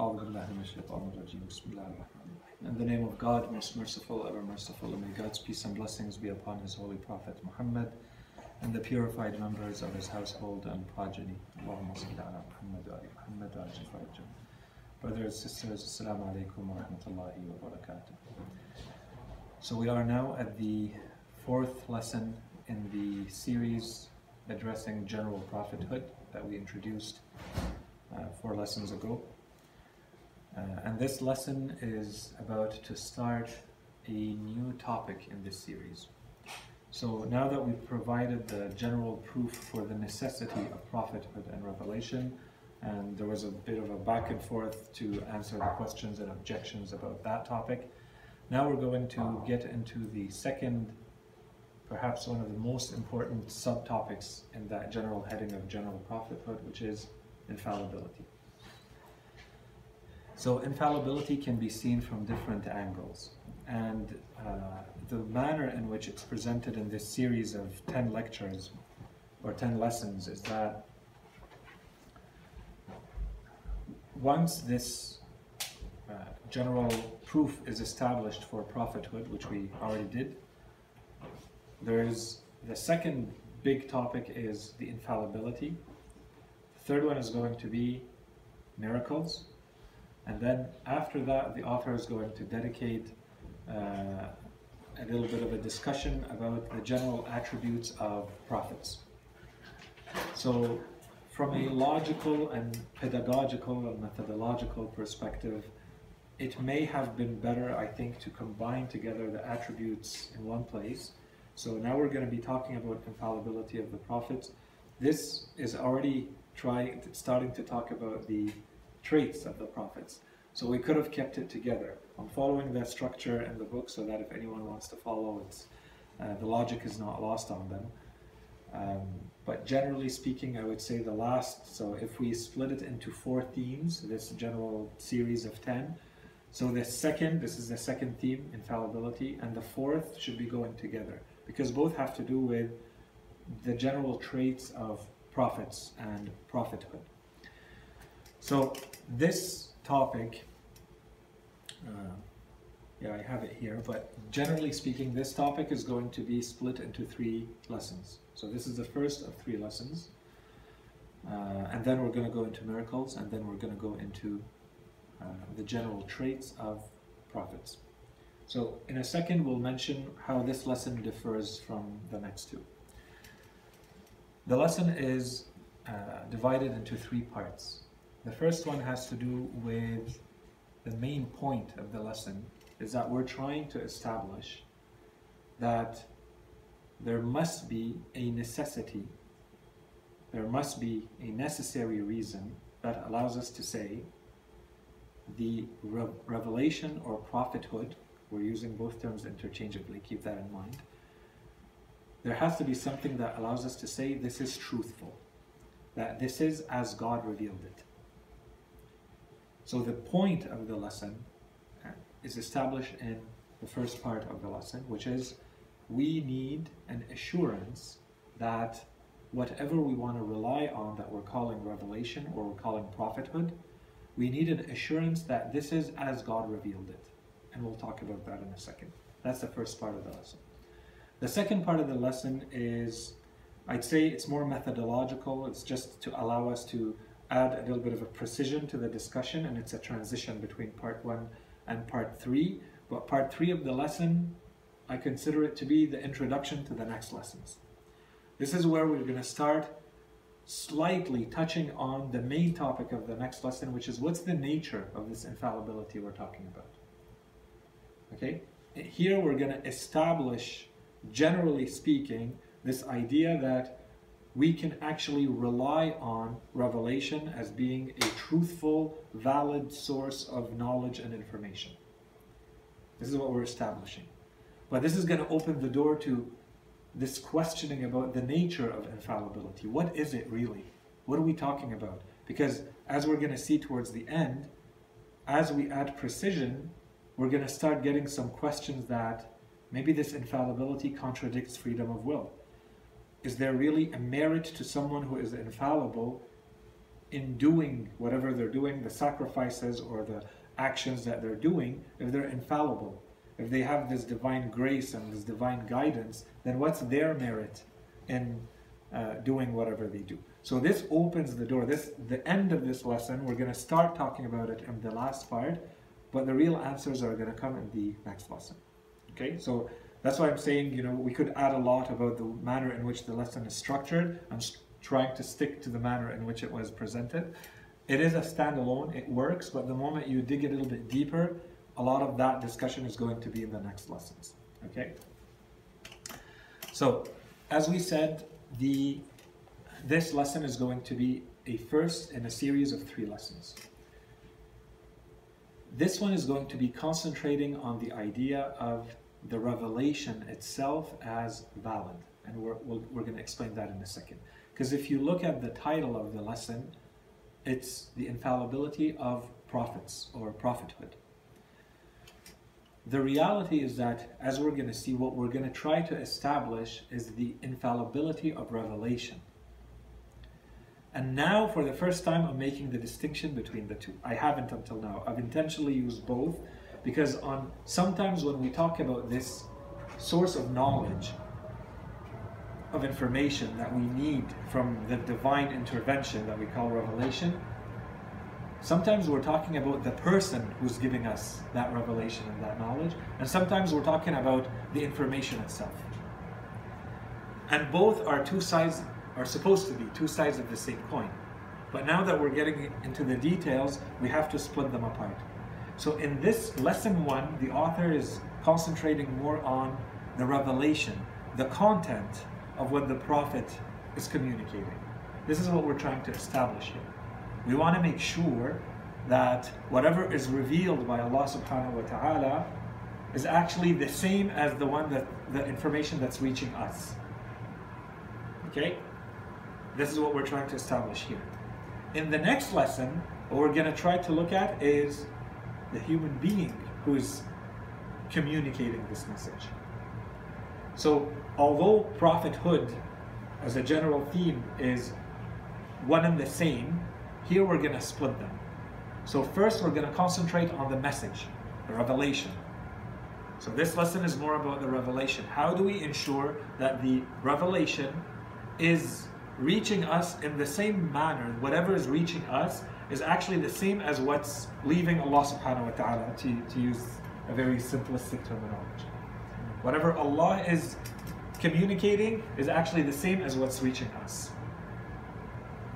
In the name of God, most merciful, ever merciful, and may God's peace and blessings be upon His holy Prophet Muhammad and the purified members of his household and progeny. Allahumma salli. Brothers sisters, Assalamu alaikum wa rahmatullahi wa barakatuh. So we are now at the fourth lesson in the series addressing general prophethood that we introduced uh, four lessons ago. Uh, and this lesson is about to start a new topic in this series. So now that we've provided the general proof for the necessity of prophethood and revelation, and there was a bit of a back and forth to answer the questions and objections about that topic, now we're going to get into the second, perhaps one of the most important subtopics in that general heading of general prophethood, which is infallibility. So infallibility can be seen from different angles. And uh, the manner in which it's presented in this series of 10 lectures or 10 lessons is that once this uh, general proof is established for prophethood, which we already did, there's the second big topic is the infallibility. The third one is going to be miracles. And then after that, the author is going to dedicate uh, a little bit of a discussion about the general attributes of prophets. So, from a logical and pedagogical and methodological perspective, it may have been better, I think, to combine together the attributes in one place. So now we're going to be talking about infallibility of the prophets. This is already trying, starting to talk about the traits of the prophets. So we could have kept it together. I'm following that structure in the book so that if anyone wants to follow, it's uh, the logic is not lost on them. Um, but generally speaking, I would say the last, so if we split it into four themes, this general series of 10, so the second, this is the second theme, infallibility, and the fourth should be going together because both have to do with the general traits of prophets and prophethood. So this topic, uh, yeah, I have it here, but generally speaking, this topic is going to be split into three lessons. So this is the first of three lessons. Uh, and then we're going to go into miracles, and then we're going to go into uh, the general traits of prophets. So in a second, we'll mention how this lesson differs from the next two. The lesson is uh, divided into three parts. The first one has to do with the main point of the lesson is that we're trying to establish that there must be a necessity, there must be a necessary reason that allows us to say the re revelation or prophethood, we're using both terms interchangeably, keep that in mind. There has to be something that allows us to say this is truthful, that this is as God revealed it. So the point of the lesson uh, is established in the first part of the lesson, which is we need an assurance that whatever we want to rely on that we're calling revelation or we're calling prophethood, we need an assurance that this is as God revealed it. And we'll talk about that in a second. That's the first part of the lesson. The second part of the lesson is, I'd say it's more methodological. It's just to allow us to add a little bit of a precision to the discussion and it's a transition between part one and part three. But part three of the lesson, I consider it to be the introduction to the next lessons. This is where we're going to start slightly touching on the main topic of the next lesson, which is what's the nature of this infallibility we're talking about. Okay? Here we're going to establish, generally speaking, this idea that we can actually rely on revelation as being a truthful, valid source of knowledge and information. This is what we're establishing. But this is going to open the door to this questioning about the nature of infallibility. What is it really? What are we talking about? Because as we're going to see towards the end, as we add precision, we're going to start getting some questions that maybe this infallibility contradicts freedom of will is there really a merit to someone who is infallible in doing whatever they're doing, the sacrifices or the actions that they're doing, if they're infallible, if they have this divine grace and this divine guidance, then what's their merit in uh, doing whatever they do? So this opens the door. This the end of this lesson. We're going to start talking about it in the last part, but the real answers are going to come in the next lesson. Okay, so that's why I'm saying you know we could add a lot about the manner in which the lesson is structured. I'm trying to stick to the manner in which it was presented. It is a standalone. It works, but the moment you dig a little bit deeper, a lot of that discussion is going to be in the next lessons. Okay. So, as we said, the this lesson is going to be a first in a series of three lessons. This one is going to be concentrating on the idea of the revelation itself as valid. And we're, we are going to explain that in a second. Because if you look at the title of the lesson, it's the infallibility of prophets or prophethood. The reality is that, as we're going to see, what we're going to try to establish is the infallibility of revelation. And now, for the first time, I'm making the distinction between the two. I haven't until now. I've intentionally used both because on sometimes when we talk about this source of knowledge, of information that we need from the divine intervention that we call revelation, sometimes we're talking about the person who's giving us that revelation and that knowledge, and sometimes we're talking about the information itself. And both are two sides are supposed to be two sides of the same coin. But now that we're getting into the details, we have to split them apart. So in this lesson one, the author is concentrating more on the revelation, the content of what the prophet is communicating. This is what we're trying to establish here. We want to make sure that whatever is revealed by Allah subhanahu wa ta'ala is actually the same as the one that the information that's reaching us. Okay? This is what we're trying to establish here. In the next lesson, what we're going to try to look at is the human being who is communicating this message. So, although prophethood as a general theme is one and the same, here we're going to split them. So, first, we're going to concentrate on the message, the revelation. So, this lesson is more about the revelation. How do we ensure that the revelation is reaching us in the same manner, whatever is reaching us is actually the same as what's leaving Allah subhanahu wa ta'ala, to, to use a very simplistic terminology. Whatever Allah is communicating is actually the same as what's reaching us.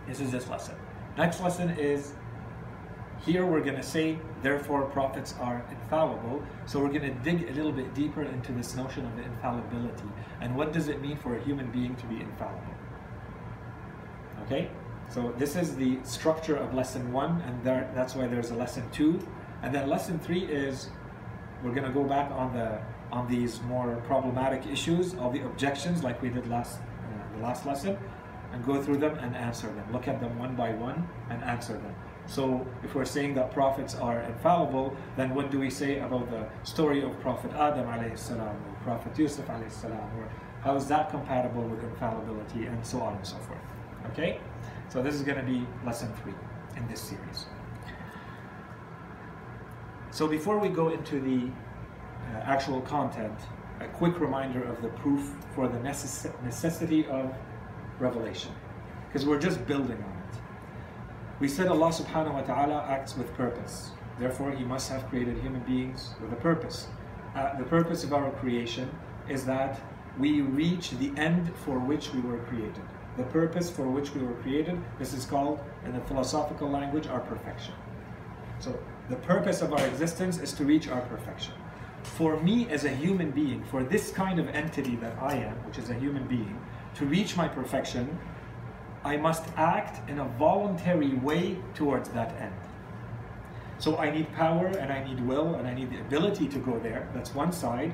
This is this lesson. Next lesson is here we're going to say, therefore, prophets are infallible. So we're going to dig a little bit deeper into this notion of the infallibility. And what does it mean for a human being to be infallible? Okay? So this is the structure of lesson one, and there, that's why there's a lesson two. And then lesson three is we're going to go back on the on these more problematic issues, all the objections like we did last uh, the last lesson, and go through them and answer them. Look at them one by one and answer them. So if we're saying that prophets are infallible, then what do we say about the story of Prophet Adam alayhi salam, or Prophet Yusuf alayhi salam, or how is that compatible with infallibility, and so on and so forth. Okay? So this is going to be lesson three in this series. So before we go into the uh, actual content, a quick reminder of the proof for the necess necessity of revelation. Because we're just building on it. We said Allah subhanahu wa ta'ala acts with purpose. Therefore, He must have created human beings with a purpose. Uh, the purpose of our creation is that we reach the end for which we were created the purpose for which we were created. This is called, in the philosophical language, our perfection. So the purpose of our existence is to reach our perfection. For me as a human being, for this kind of entity that I am, which is a human being, to reach my perfection, I must act in a voluntary way towards that end. So I need power and I need will and I need the ability to go there. That's one side.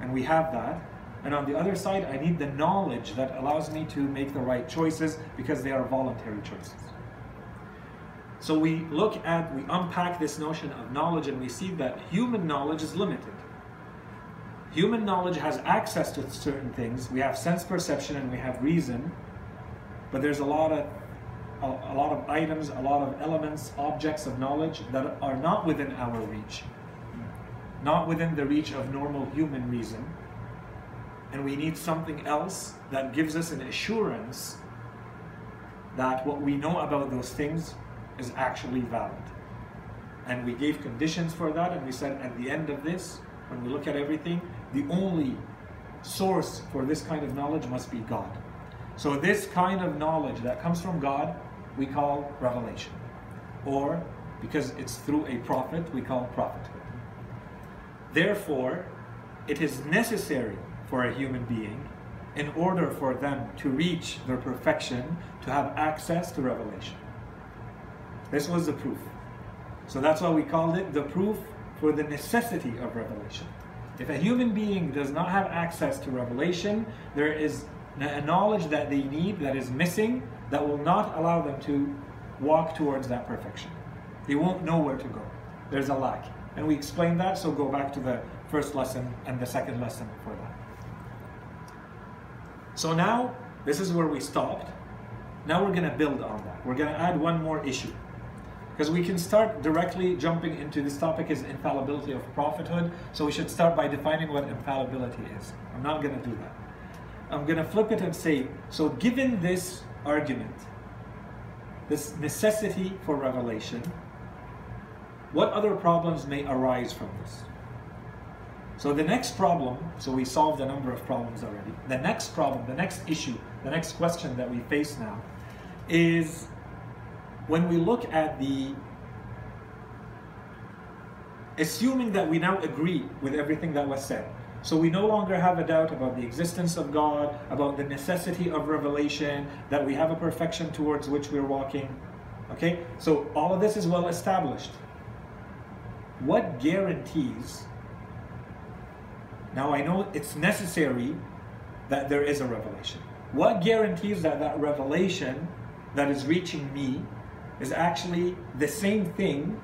And we have that. And on the other side, I need the knowledge that allows me to make the right choices because they are voluntary choices. So we look at, we unpack this notion of knowledge and we see that human knowledge is limited. Human knowledge has access to certain things. We have sense perception and we have reason, but there's a lot of a, lot of items, a lot of elements, objects of knowledge that are not within our reach, not within the reach of normal human reason. And we need something else that gives us an assurance that what we know about those things is actually valid. And we gave conditions for that, and we said at the end of this, when we look at everything, the only source for this kind of knowledge must be God. So, this kind of knowledge that comes from God, we call revelation. Or, because it's through a prophet, we call prophethood. Therefore, it is necessary for a human being, in order for them to reach their perfection, to have access to revelation. This was the proof. So that's why we called it the proof for the necessity of revelation. If a human being does not have access to revelation, there is a knowledge that they need that is missing that will not allow them to walk towards that perfection. They won't know where to go. There's a lack. And we explained that, so go back to the first lesson and the second lesson for that. So now, this is where we stopped. Now we're going to build on that. We're going to add one more issue. Because we can start directly jumping into this topic is infallibility of prophethood. So we should start by defining what infallibility is. I'm not going to do that. I'm going to flip it and say, so given this argument, this necessity for revelation, what other problems may arise from this? So the next problem, so we solved a number of problems already. The next problem, the next issue, the next question that we face now is when we look at the assuming that we now agree with everything that was said. So we no longer have a doubt about the existence of God, about the necessity of revelation, that we have a perfection towards which we're walking. Okay? So all of this is well established. What guarantees? Now I know it's necessary that there is a revelation. What guarantees that that revelation that is reaching me is actually the same thing,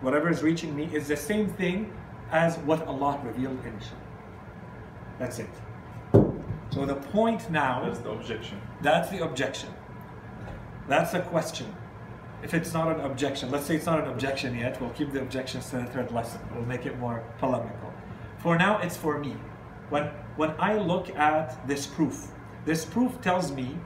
whatever is reaching me is the same thing as what Allah revealed initially. That's it. So the point now. That's the objection. That's the objection. That's the question. If it's not an objection, let's say it's not an objection yet, we'll keep the objections to the third lesson. We'll make it more polemical. For now, it's for me. When, when I look at this proof, this proof tells me,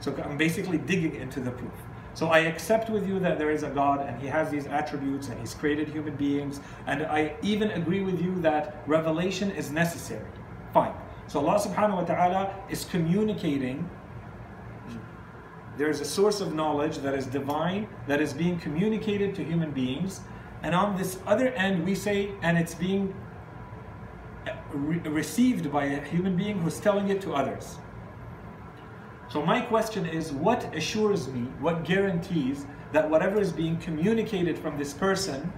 so I'm basically digging into the proof. So I accept with you that there is a God and He has these attributes and He's created human beings. And I even agree with you that revelation is necessary. Fine. So Allah subhanahu wa ta'ala is communicating. There's a source of knowledge that is divine, that is being communicated to human beings. And on this other end, we say, and it's being re- received by a human being who's telling it to others. So my question is, what assures me, what guarantees that whatever is being communicated from this person,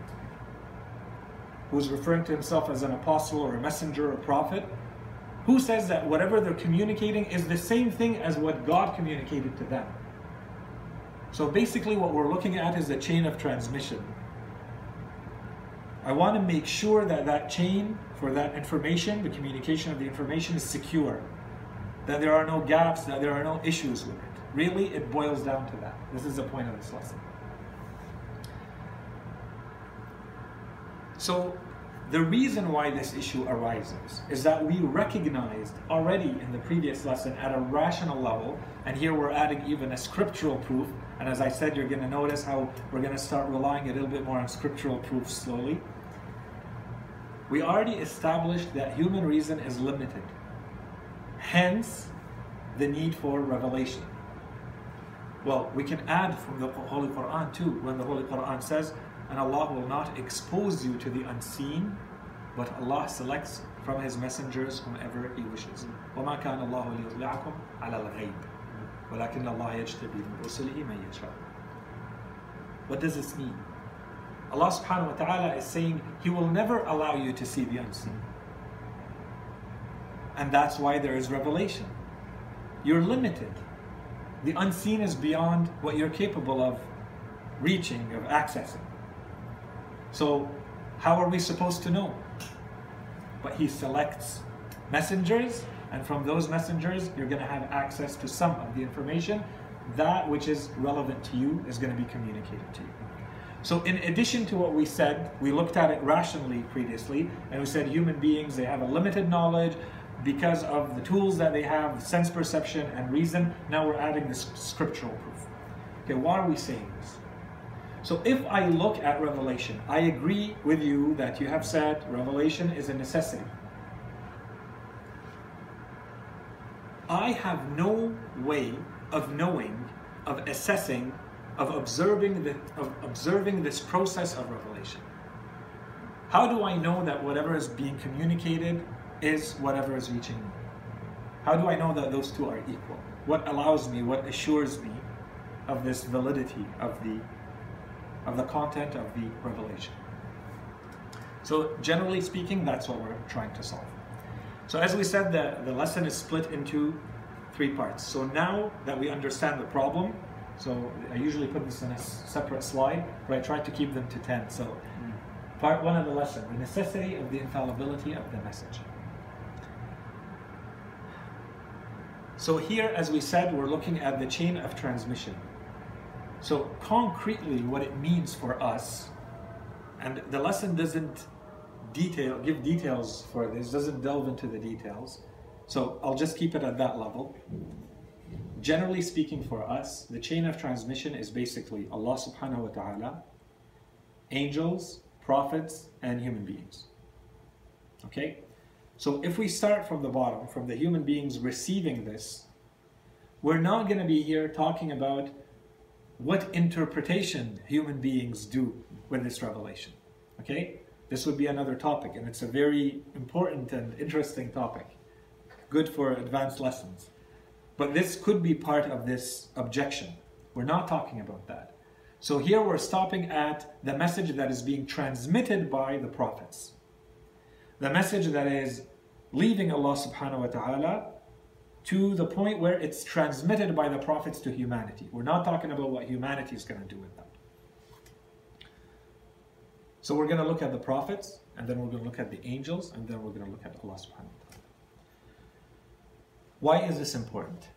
who's referring to himself as an apostle or a messenger or prophet, who says that whatever they're communicating is the same thing as what God communicated to them? So basically what we're looking at is a chain of transmission. I want to make sure that that chain for that information, the communication of the information is secure that there are no gaps, that there are no issues with it. Really, it boils down to that. This is the point of this lesson. So, the reason why this issue arises is that we recognized already in the previous lesson at a rational level, and here we're adding even a scriptural proof. And as I said, you're going to notice how we're going to start relying a little bit more on scriptural proof slowly We already established that human reason is limited. Hence, the need for revelation. Well, we can add from the Holy Quran too, when the Holy Quran says, and Allah will not expose you to the unseen, but Allah selects from His messengers whomever He wishes. وَمَا كَانَ اللَّهُ لِيُطْلِعَكُمْ عَلَى الْغَيْبِ وَلَكِنَّ اللَّهَ يَجْتَبِي مِنْ رُسُلِهِ مَن يَشَاءُ What does this mean? Allah subhanahu wa ta'ala is saying He will never allow you to see the unseen. And that's why there is revelation. You're limited. The unseen is beyond what you're capable of reaching, of accessing. So, how are we supposed to know? But He selects messengers, and from those messengers, you're going to have access to some of the information. that which is relevant to you is going to be communicated to you. So in addition to what we said, we looked at it rationally previously, and we said human beings, they have a limited knowledge because of the tools that they have, sense perception and reason. Now we're adding this scriptural proof. Okay, why are we saying this? So if I look at Revelation, I agree with you that you have said Revelation is a necessity. I have no way of knowing, of assessing, of observing, the, of observing this process of revelation. How do I know that whatever is being communicated is whatever is reaching me? How do I know that those two are equal? What allows me, what assures me of this validity of the of the content of the revelation? So generally speaking, that's what we're trying to solve. So as we said, the, the lesson is split into three parts. So now that we understand the problem, so I usually put this in a separate slide, but I try to keep them to 10. So hmm. part one of the lesson, the necessity of the infallibility of the message. So here, as we said, we're looking at the chain of transmission. So concretely, what it means for us, and the lesson doesn't detail, give details for this, doesn't delve into the details. So I'll just keep it at that level. Generally speaking for us, the chain of transmission is basically Allah subhanahu wa ta'ala, angels, prophets, and human beings. Okay? So if we start from the bottom, from the human beings receiving this, we're not going to be here talking about what interpretation human beings do with this revelation. Okay? This would be another topic, and it's a very important and interesting topic. Good for advanced lessons. But this could be part of this objection. We're not talking about that. So here we're stopping at the message that is being transmitted by the prophets. The message that is leaving Allah subhanahu wa ta'ala to the point where it's transmitted by the prophets to humanity. We're not talking about what humanity is going to do with that. So we're going to look at the prophets, and then we're going to look at the angels, and then we're going to look at Allah subhanahu wa ta'ala. Why is this important?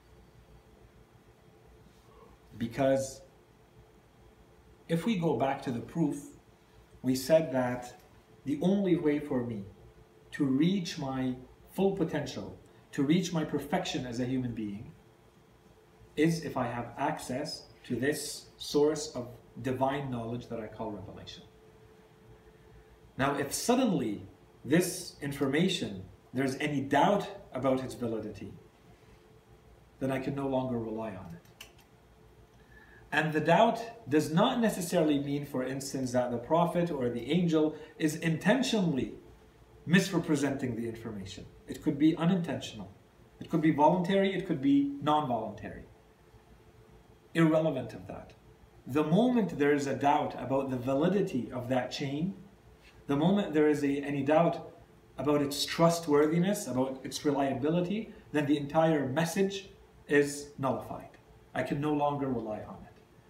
Because if we go back to the proof, we said that the only way for me to reach my full potential, to reach my perfection as a human being, is if I have access to this source of divine knowledge that I call revelation. Now, if suddenly this information, there's any doubt about its validity, then I can no longer rely on it. And the doubt does not necessarily mean, for instance, that the prophet or the angel is intentionally misrepresenting the information. It could be unintentional. It could be voluntary, it could be non voluntary. Irrelevant of that. The moment there is a doubt about the validity of that chain, the moment there is a, any doubt about its trustworthiness, about its reliability, then the entire message is nullified. I can no longer rely on it.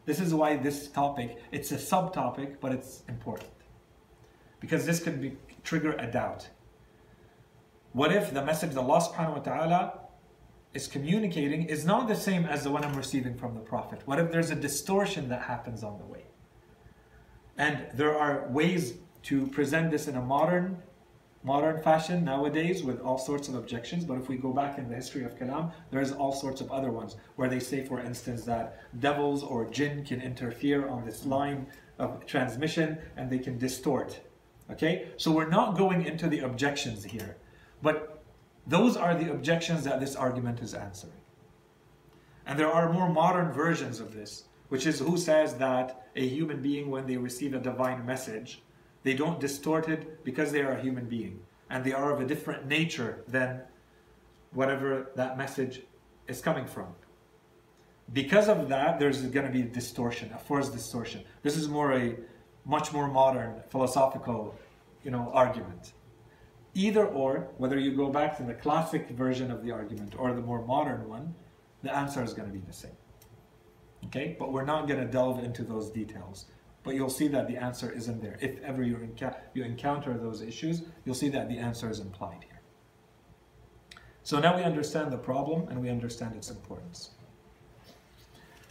This is why this topic, it's a subtopic, but it's important. Because this could be, trigger a doubt. What if the message that Allah subhanahu wa ta'ala is communicating is not the same as the one I'm receiving from the Prophet? What if there's a distortion that happens on the way? And there are ways to present this in a modern modern fashion nowadays with all sorts of objections. But if we go back in the history of Kalam, there's all sorts of other ones where they say, for instance, that devils or jinn can interfere on this line of transmission and they can distort. Okay? So we're not going into the objections here. But those are the objections that this argument is answering. And there are more modern versions of this, which is who says that a human being, when they receive a divine message, they don't distort it because they are a human being and they are of a different nature than whatever that message is coming from. Because of that, there's going to be distortion, a forced distortion. This is more a much more modern philosophical, you know, argument. Either or, whether you go back to the classic version of the argument or the more modern one, the answer is going to be the same. Okay, but we're not going to delve into those details. But you'll see that the answer isn't there. If ever you, you encounter those issues, you'll see that the answer is implied here. So now we understand the problem and we understand its importance.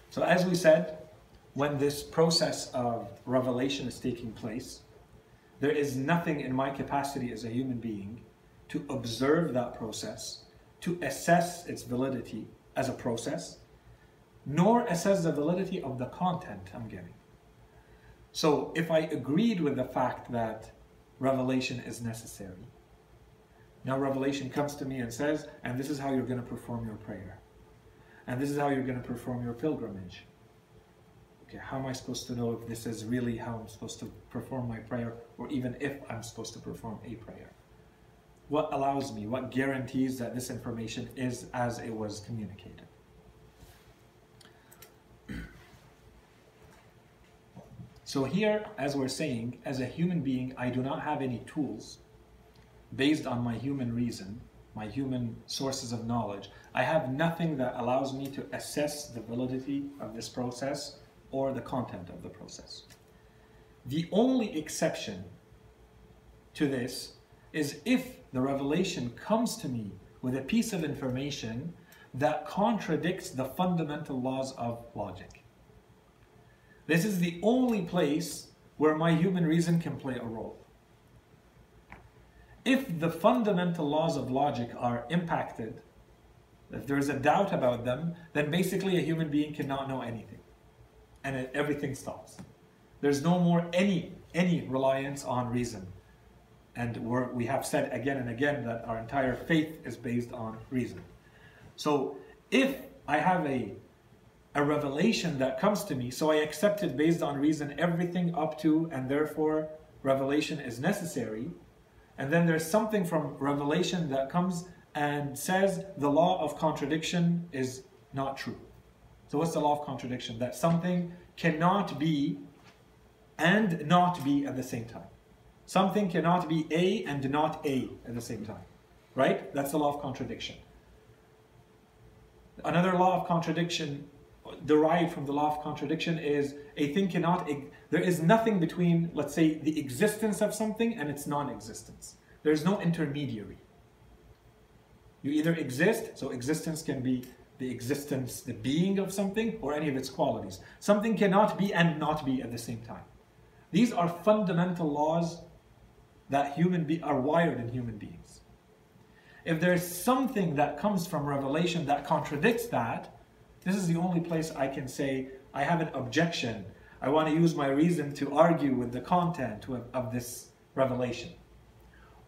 So, as we said, when this process of revelation is taking place, there is nothing in my capacity as a human being to observe that process, to assess its validity as a process, nor assess the validity of the content I'm getting. So, if I agreed with the fact that revelation is necessary, now revelation comes to me and says, and this is how you're going to perform your prayer, and this is how you're going to perform your pilgrimage okay, how am I supposed to know if this is really how I'm supposed to perform my prayer, or even if I'm supposed to perform a prayer? What allows me, what guarantees that this information is as it was communicated? So, here, as we're saying, as a human being, I do not have any tools based on my human reason, my human sources of knowledge. I have nothing that allows me to assess the validity of this process or the content of the process. The only exception to this is if the revelation comes to me with a piece of information that contradicts the fundamental laws of logic. This is the only place where my human reason can play a role. If the fundamental laws of logic are impacted, if there's a doubt about them, then basically a human being cannot know anything and everything stops. There's no more any any reliance on reason. And we have said again and again that our entire faith is based on reason. So if I have a a revelation that comes to me, so I accept it based on reason, everything up to, and therefore revelation is necessary. And then there's something from revelation that comes and says the law of contradiction is not true. So what's the law of contradiction? That something cannot be and not be at the same time. Something cannot be A and not A at the same time. Right? That's the law of contradiction. Another law of contradiction derived from the law of contradiction is a thing cannot, there is nothing between, let's say, the existence of something and its non existence. There's no intermediary. You either exist, so existence can be the existence, the being of something, or any of its qualities. Something cannot be and not be at the same time. These are fundamental laws that human be- are wired in human beings. If there's something that comes from revelation that contradicts that, this is the only place I can say I have an objection. I want to use my reason to argue with the content of, this revelation.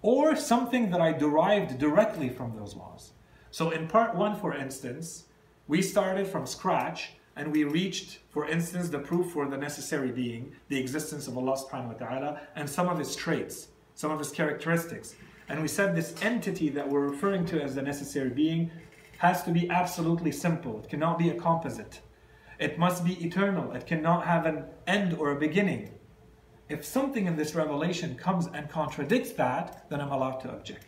Or something that I derived directly from those laws. So in part one, for instance, we started from scratch and we reached, for instance, the proof for the necessary being, the existence of Allah subhanahu wa ta'ala, and some of his traits, some of his characteristics. And we said this entity that we're referring to as the necessary being has to be absolutely simple. It cannot be a composite. It must be eternal. It cannot have an end or a beginning. If something in this revelation comes and contradicts that, then I'm allowed to object.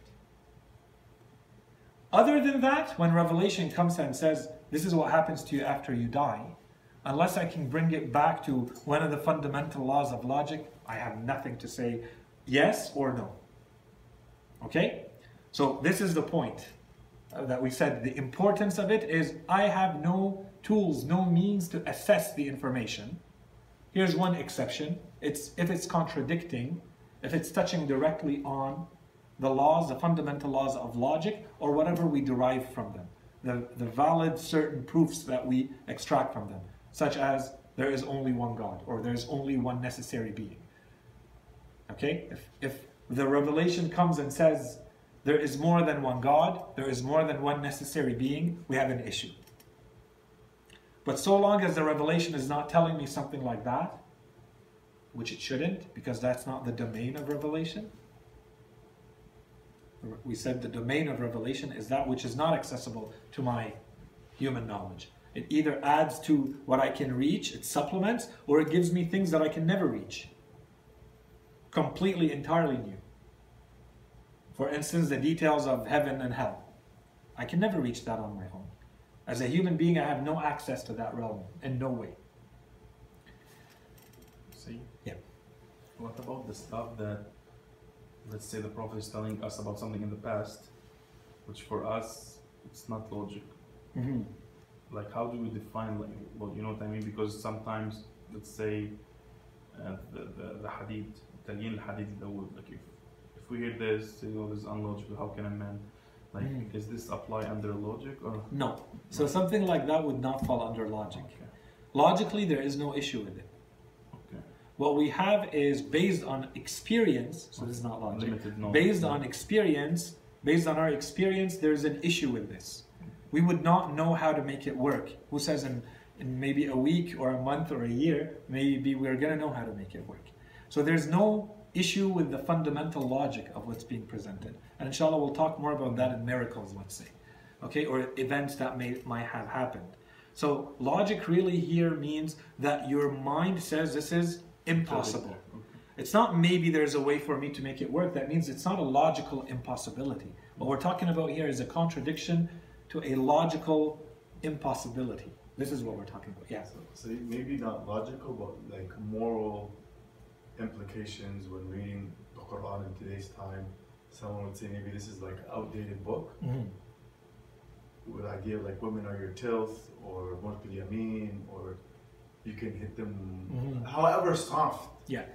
Other than that, when Revelation comes and says, this is what happens to you after you die, unless I can bring it back to one of the fundamental laws of logic, I have nothing to say yes or no. Okay? So this is the point Uh, that we said. The importance of it is I have no tools, no means to assess the information. Here's one exception. It's if it's contradicting, if it's touching directly on the laws, the fundamental laws of logic, or whatever we derive from them, the, the valid certain proofs that we extract from them, such as there is only one God, or there is only one necessary being. Okay? If, if the revelation comes and says there is more than one God, there is more than one necessary being, we have an issue. But so long as the revelation is not telling me something like that, which it shouldn't, because that's not the domain of revelation, we said the domain of revelation is that which is not accessible to my human knowledge. It either adds to what I can reach, it supplements, or it gives me things that I can never reach. Completely, entirely new. For instance, the details of heaven and hell. I can never reach that on my own. As a human being, I have no access to that realm in no way. See? Yeah. What about the stuff that let's say the prophet is telling us about something in the past, which for us it's not logic. Mm-hmm. like how do we define like well you know what I mean because sometimes let's say uh, the, the the hadith تليين الحديد الأول like if if we hear this you know this is unlogical how can a man like Mm. is this apply under logic or No. So something like that would not fall under logic. okay Logically, there is no issue with it. okay What we have is based on experience, so this is not logic. Based on experience, based on our experience, there's an issue with this. We would not know how to make it work. Who says in, in maybe a week or a month or a year, maybe we're going to know how to make it work. So there's no issue with the fundamental logic of what's being presented. And inshallah, we'll talk more about that in miracles, let's say. Okay, or events that may might have happened. So logic really here means that your mind says this is impossible. It's not maybe there's a way for me to make it work. That means it's not a logical impossibility. What we're talking about here is a contradiction to a logical impossibility. This is what we're talking about. Yeah. So, so maybe not logical, but like moral implications when reading the Quran in today's time. Someone would say maybe this is like an outdated book Mhm. with idea of like women are your tilth or mulk yamin or you can hit them Mhm. however soft. Yeah.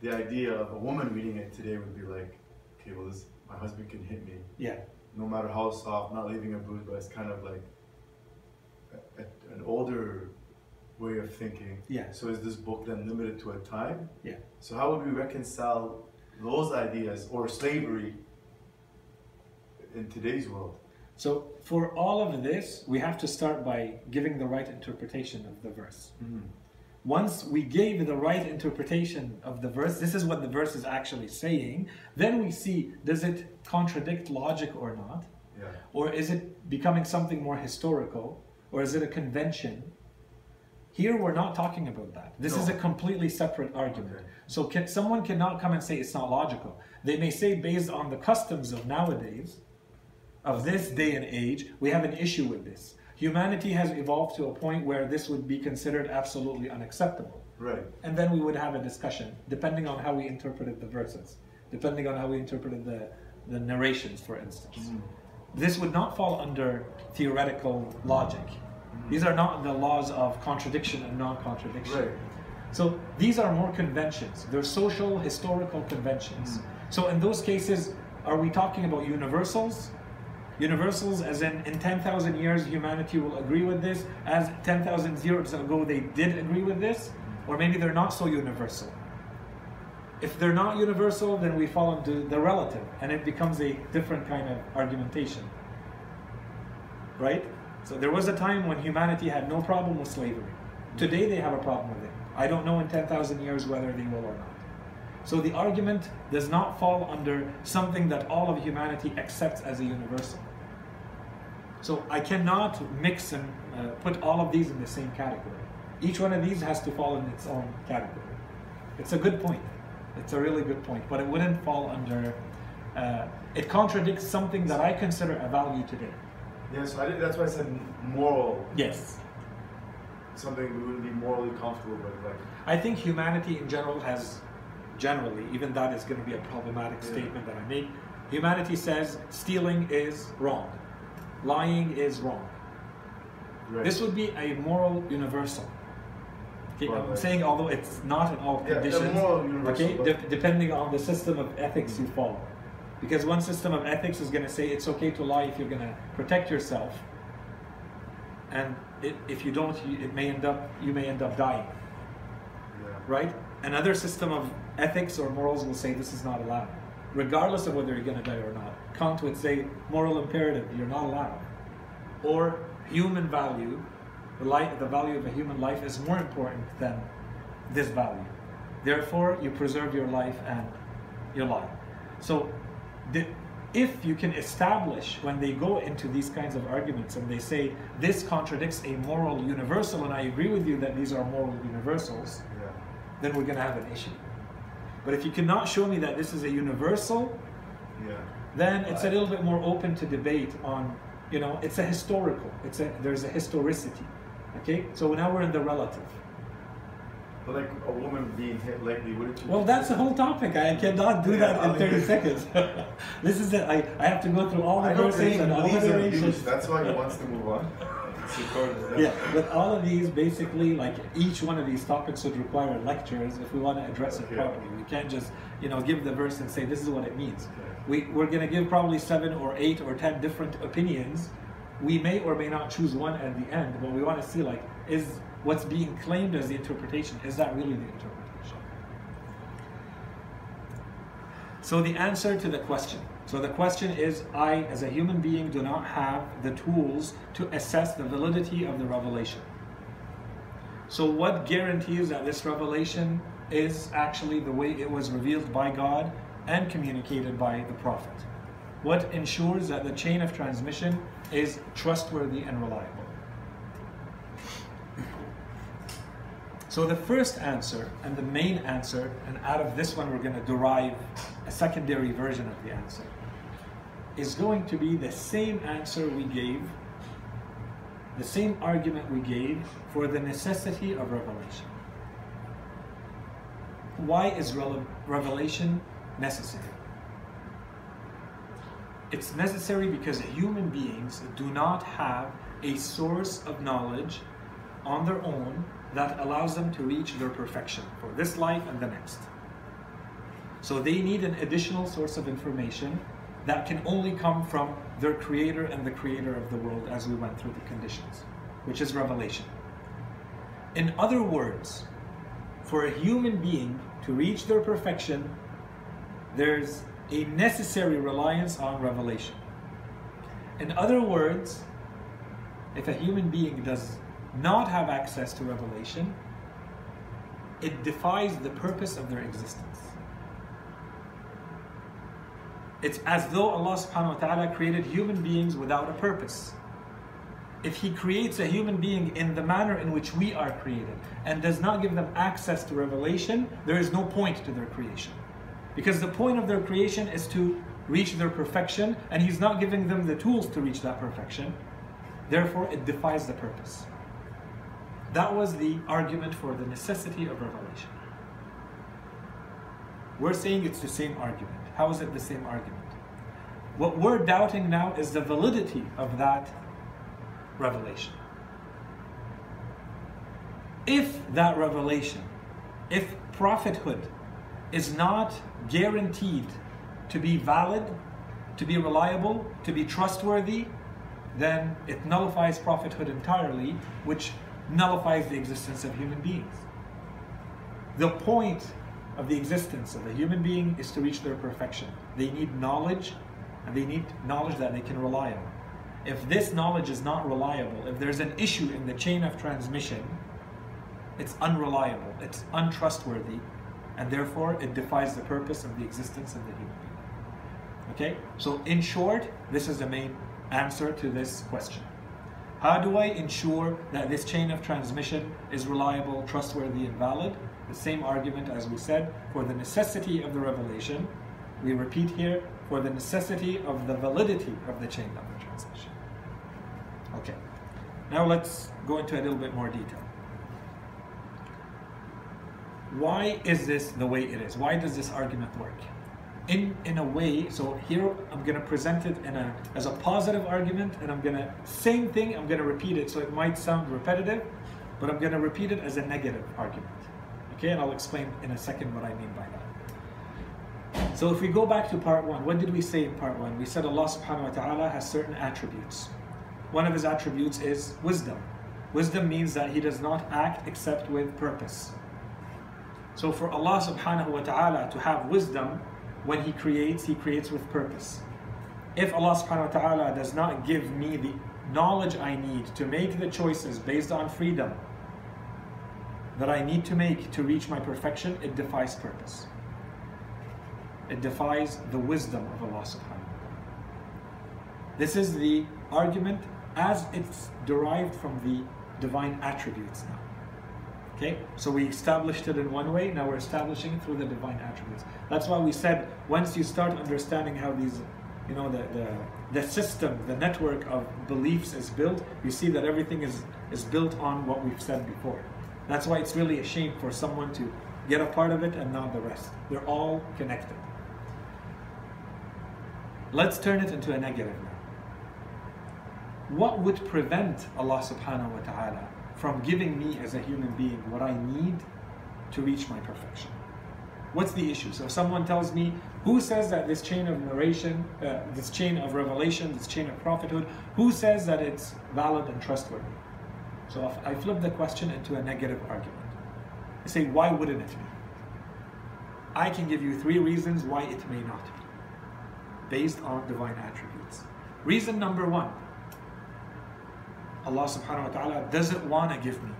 The idea of a woman reading it today would be like, okay, well, this my husband can hit me Yeah. no matter how soft, not leaving a bruise, but it's kind of like a, a- an older way of thinking. Yeah. So is this book then limited to a time? Yeah. So how would we reconcile those ideas or slavery in today's world? So for all of this, we have to start by giving the right interpretation of the verse. Mm-hmm. Once we gave the right interpretation of the verse, this is what the verse is actually saying, then we see does it contradict logic or not? Yeah. Or is it becoming something more historical? Or is it a convention? Here we're not talking about that. This is a completely separate argument. Okay. So can, someone cannot come and say it's not logical. They may say based on the customs of nowadays, of this day and age, we have an issue with this. Humanity has evolved to a point where this would be considered absolutely unacceptable. Right. And then we would have a discussion, depending on how we interpreted the verses, depending on how we interpreted the, the narrations, for instance. Mm. This would not fall under theoretical logic. These are not the laws of contradiction and non contradiction. Right. So these are more conventions. They're social, historical conventions. Mm. So in those cases, are we talking about universals? Universals, as in in 10,000 years, humanity will agree with this, as 10,000 years ago they did agree with this, or maybe they're not so universal. If they're not universal, then we fall into the relative, and it becomes a different kind of argumentation. Right? So there was a time when humanity had no problem with slavery. Today they have a problem with it. I don't know in 10,000 years whether they will or not. So the argument does not fall under something that all of humanity accepts as a universal. So I cannot mix and uh, put all of these in the same category. Each one of these has to fall in its own category. It's a good point. It's a really good point, but it wouldn't fall under. Uh, it contradicts something that I consider a value today. Yeah, so I did, that's why I said moral, Yes. something we wouldn't be morally comfortable with. Like, I think humanity in general has, generally, even that is going to be a problematic Yeah. statement that I make. Humanity says stealing is wrong, lying is wrong. right. This would be a moral universal. Okay, I'm right. saying although it's not in all Yeah, conditions, okay, de- depending on the system of ethics you follow. Because one system of ethics is going to say it's okay to lie if you're going to protect yourself, and it, if you don't, you, it may end up you may end up dying. yeah. right? Another system of ethics or morals will say this is not allowed, regardless of whether you're going to die or not. Kant would say moral imperative, you're not allowed. Or human value, the, life, the value of a human life is more important than this value. Therefore, you preserve your life and your life. So, the, if you can establish when they go into these kinds of arguments and they say this contradicts a moral universal, and I agree with you that these are moral universals, Yeah. then we're going to have an issue. But if you cannot show me that this is a universal, Yeah. then it's a little bit more open to debate on, you know, it's a historical. It's a there's a historicity. Okay? So now we're in the relative. But like a woman being hit lightly, wouldn't you? Well, that's the whole topic. I cannot do that in 30 seconds. this is it. I, I have to go through all the verses and all the narrations. That's why he wants to move on. Yeah, but all of these basically, like each one of these topics would require lectures if we want to address it properly. We can't just, you know, give the verse and say this is what it means. We, we're going to give probably seven or eight or ten different opinions. We may or may not choose one at the end, but we want to see like, is what's being claimed as the interpretation, is that really the interpretation? So the answer to the question. So the question is, I as a human being do not have the tools to assess the validity of the revelation. So what guarantees that this revelation is actually the way it was revealed by God and communicated by the prophet? What ensures that the chain of transmission is trustworthy and reliable? So the first answer and the main answer, and out of this one we're going to derive a secondary version of the answer, is going to be the same answer we gave, the same argument we gave for the necessity of revelation. Why is revelation necessary? It's necessary because human beings do not have a source of knowledge on their own that allows them to reach their perfection for this life and the next. So they need an additional source of information that can only come from their creator and the creator of the world as we went through the conditions, which is revelation. In other words, for a human being to reach their perfection, there's a necessary reliance on revelation. In other words, if a human being does not have access to revelation, it defies the purpose of their existence. It's as though Allah subhanahu wa ta'ala created human beings without a purpose. If He creates a human being in the manner in which we are created and does not give them access to revelation, there is no point to their creation. Because the point of their creation is to reach their perfection, and He's not giving them the tools to reach that perfection. Therefore, it defies the purpose. That was the argument for the necessity of revelation. We're saying it's the same argument. How is it the same argument? What we're doubting now is the validity of that revelation. If that revelation, if prophethood is not guaranteed to be valid, to be reliable, to be trustworthy, then it nullifies prophethood entirely, which nullifies the existence of human beings. The point of the existence of a human being is to reach their perfection. They need knowledge, and they need knowledge that they can rely on. If this knowledge is not reliable, if there's an issue in the chain of transmission, it's unreliable, it's untrustworthy, and therefore it defies the purpose of the existence of the human being. Okay? So, in short, this is the main answer to this question. How do I ensure that this chain of transmission is reliable, trustworthy, and valid? The same argument as we said for the necessity of the revelation. We repeat here for the necessity of the validity of the chain of transmission. Okay, now let's go into a little bit more detail. Why is this the way it is? Why does this argument work? In, in a way, so here I'm going to present it in a, as a positive argument, and I'm going to, same thing, I'm going to repeat it, so it might sound repetitive, but I'm going to repeat it as a negative argument. Okay, and I'll explain in a second what I mean by that. So if we go back to part one, what did we say in part one? We said Allah subhanahu wa ta'ala has certain attributes. One of his attributes is wisdom. Wisdom means that he does not act except with purpose. So for Allah subhanahu wa ta'ala to have wisdom, when he creates, he creates with purpose. If Allah subhanahu wa ta'ala does not give me the knowledge I need to make the choices based on freedom that I need to make to reach my perfection, it defies purpose. It defies the wisdom of Allah subhanahu wa ta'ala. This is the argument as it's derived from the divine attributes now. Okay, so we established it in one way, now we're establishing it through the divine attributes. That's why we said once you start understanding how these, you know, the, the, the system, the network of beliefs is built, you see that everything is, is built on what we've said before. That's why it's really a shame for someone to get a part of it and not the rest. They're all connected. Let's turn it into a negative now. what would prevent Allah subhanahu wa ta'ala from giving me as a human being what I need to reach my perfection? What's the issue? So if someone tells me, who says that this chain of narration, uh, this chain of revelation, this chain of prophethood, who says that it's valid and trustworthy? So if I flip the question into a negative argument. I say, why wouldn't it be? I can give you three reasons why it may not be, based on divine attributes. Reason number one Allah subhanahu wa ta'ala doesn't want to give me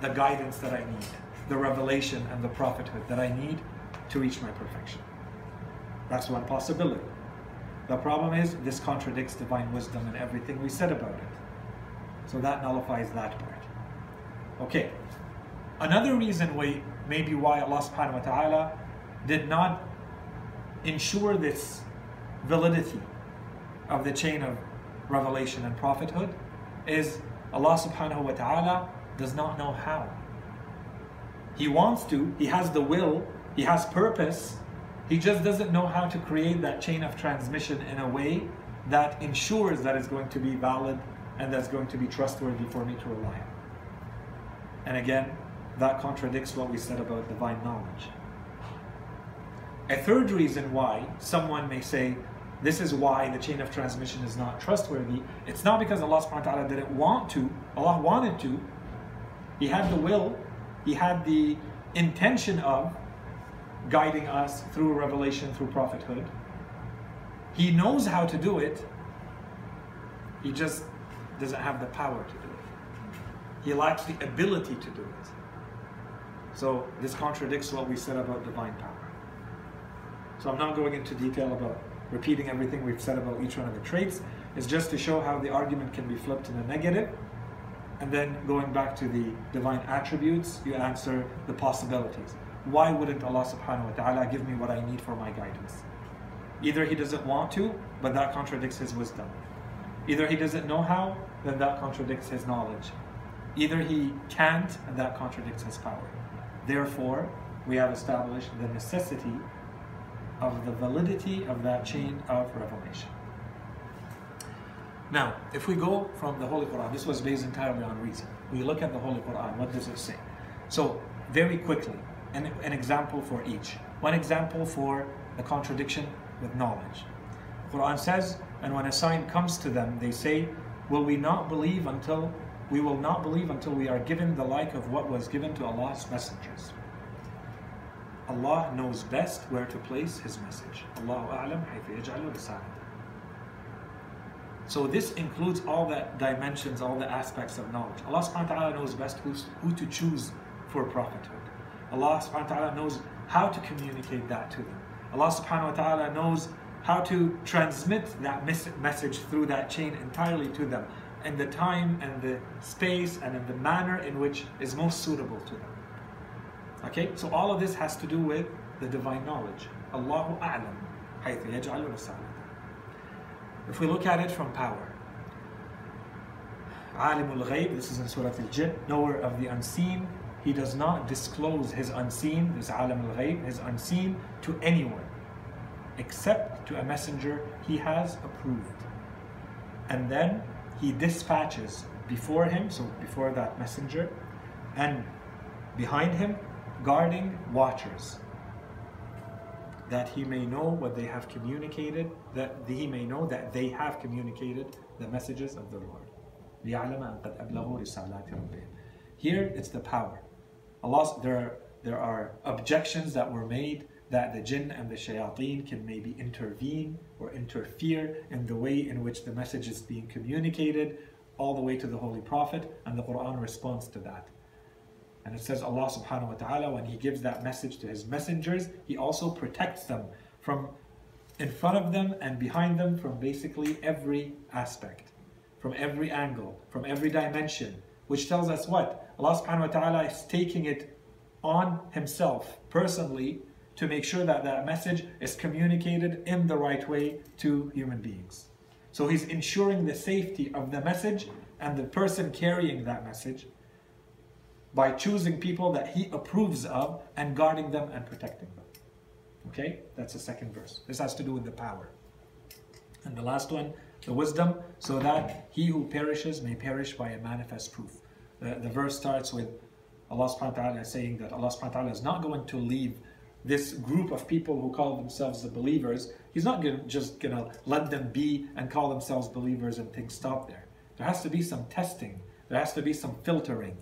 the guidance that I need, the revelation and the prophethood that I need to reach my perfection. That's one possibility. The problem is, this contradicts divine wisdom and everything we said about it. So that nullifies that part. Okay. Another reason why maybe why Allah subhanahu wa ta'ala did not ensure this validity of the chain of revelation and prophethood is Allah subhanahu wa ta'ala does not know how. He wants to, he has the will, he has purpose, he just doesn't know how to create that chain of transmission in a way that ensures that it's going to be valid and that's going to be trustworthy for me to rely on. And again, that contradicts what we said about divine knowledge. A third reason why someone may say, this is why the chain of transmission is not trustworthy. It's not because Allah subhanahu wa ta'ala didn't want to. Allah wanted to. He had the will, He had the intention of guiding us through revelation, through prophethood. He knows how to do it. He just doesn't have the power to do it. He lacks the ability to do it. So this contradicts what we said about divine power. So I'm not going into detail about repeating everything we've said about each one of the traits. is just to show how the argument can be flipped in a. And then going back to the divine attributes, you answer the possibilities. Why wouldn't Allah subhanahu wa ta'ala give me what I need for my guidance? Either He doesn't want to, but that contradicts His wisdom. Either He doesn't know how, then that contradicts His knowledge. Either He can't, and that contradicts His power. Therefore, we have established the necessity of the validity of that chain of revelation. Now, if we go from the Holy Quran, this was based entirely on reason. We look at the Holy Quran, what does it say? So, very quickly, an, an example for each. One example for the contradiction with knowledge. The Quran says, and when a sign comes to them, they say, Will we not believe until we will not believe until we are given the like of what was given to Allah's messengers. Allah knows best where to place His message. Allahu a'lam. So this includes all the dimensions, all the aspects of knowledge. Allah subhanahu wa ta'ala knows best who's, who to choose for prophethood. Allah subhanahu wa ta'ala knows how to communicate that to them. Allah subhanahu wa ta'ala knows how to transmit that message through that chain entirely to them in the time and the space and in the manner in which is most suitable to them. Okay, so all of this has to do with the divine knowledge. Allahu a'lam If we look at it from power, Alimul Ghayb, this is in Surah Al-Jinn, knower of the unseen, he does not disclose his unseen, this Alim al-Ghayb, his unseen to anyone except to a messenger he has approved. And then he dispatches before him, so before that messenger, and behind him guarding watchers, that he may know what they have communicated, that he may know that they have communicated the messages of the Lord. Here it's the power. Allah, there, there are objections that were made that the jinn and the shayateen can maybe intervene or interfere in the way in which the message is being communicated all the way to the Holy Prophet, and the Quran responds to that. And it says Allah subhanahu wa ta'ala, when He gives that message to His messengers, He also protects them from in front of them and behind them from basically every aspect, from every angle, from every dimension, which tells us what? Allah subhanahu wa ta'ala is taking it on Himself personally to make sure that that message is communicated in the right way to human beings. So He's ensuring the safety of the message and the person carrying that message by choosing people that he approves of and guarding them and protecting them. Okay, that's the second verse. This has to do with the power. And the last one, the wisdom. so that he who perishes may perish by a manifest proof. The, the verse starts with Allah subhanahu wa ta'ala saying that Allah subhanahu wa ta'ala is not going to leave this group of people who call themselves the believers, He's not gonna, just going to let them be and call themselves believers and things stop there. There has to be some testing, there has to be some filtering,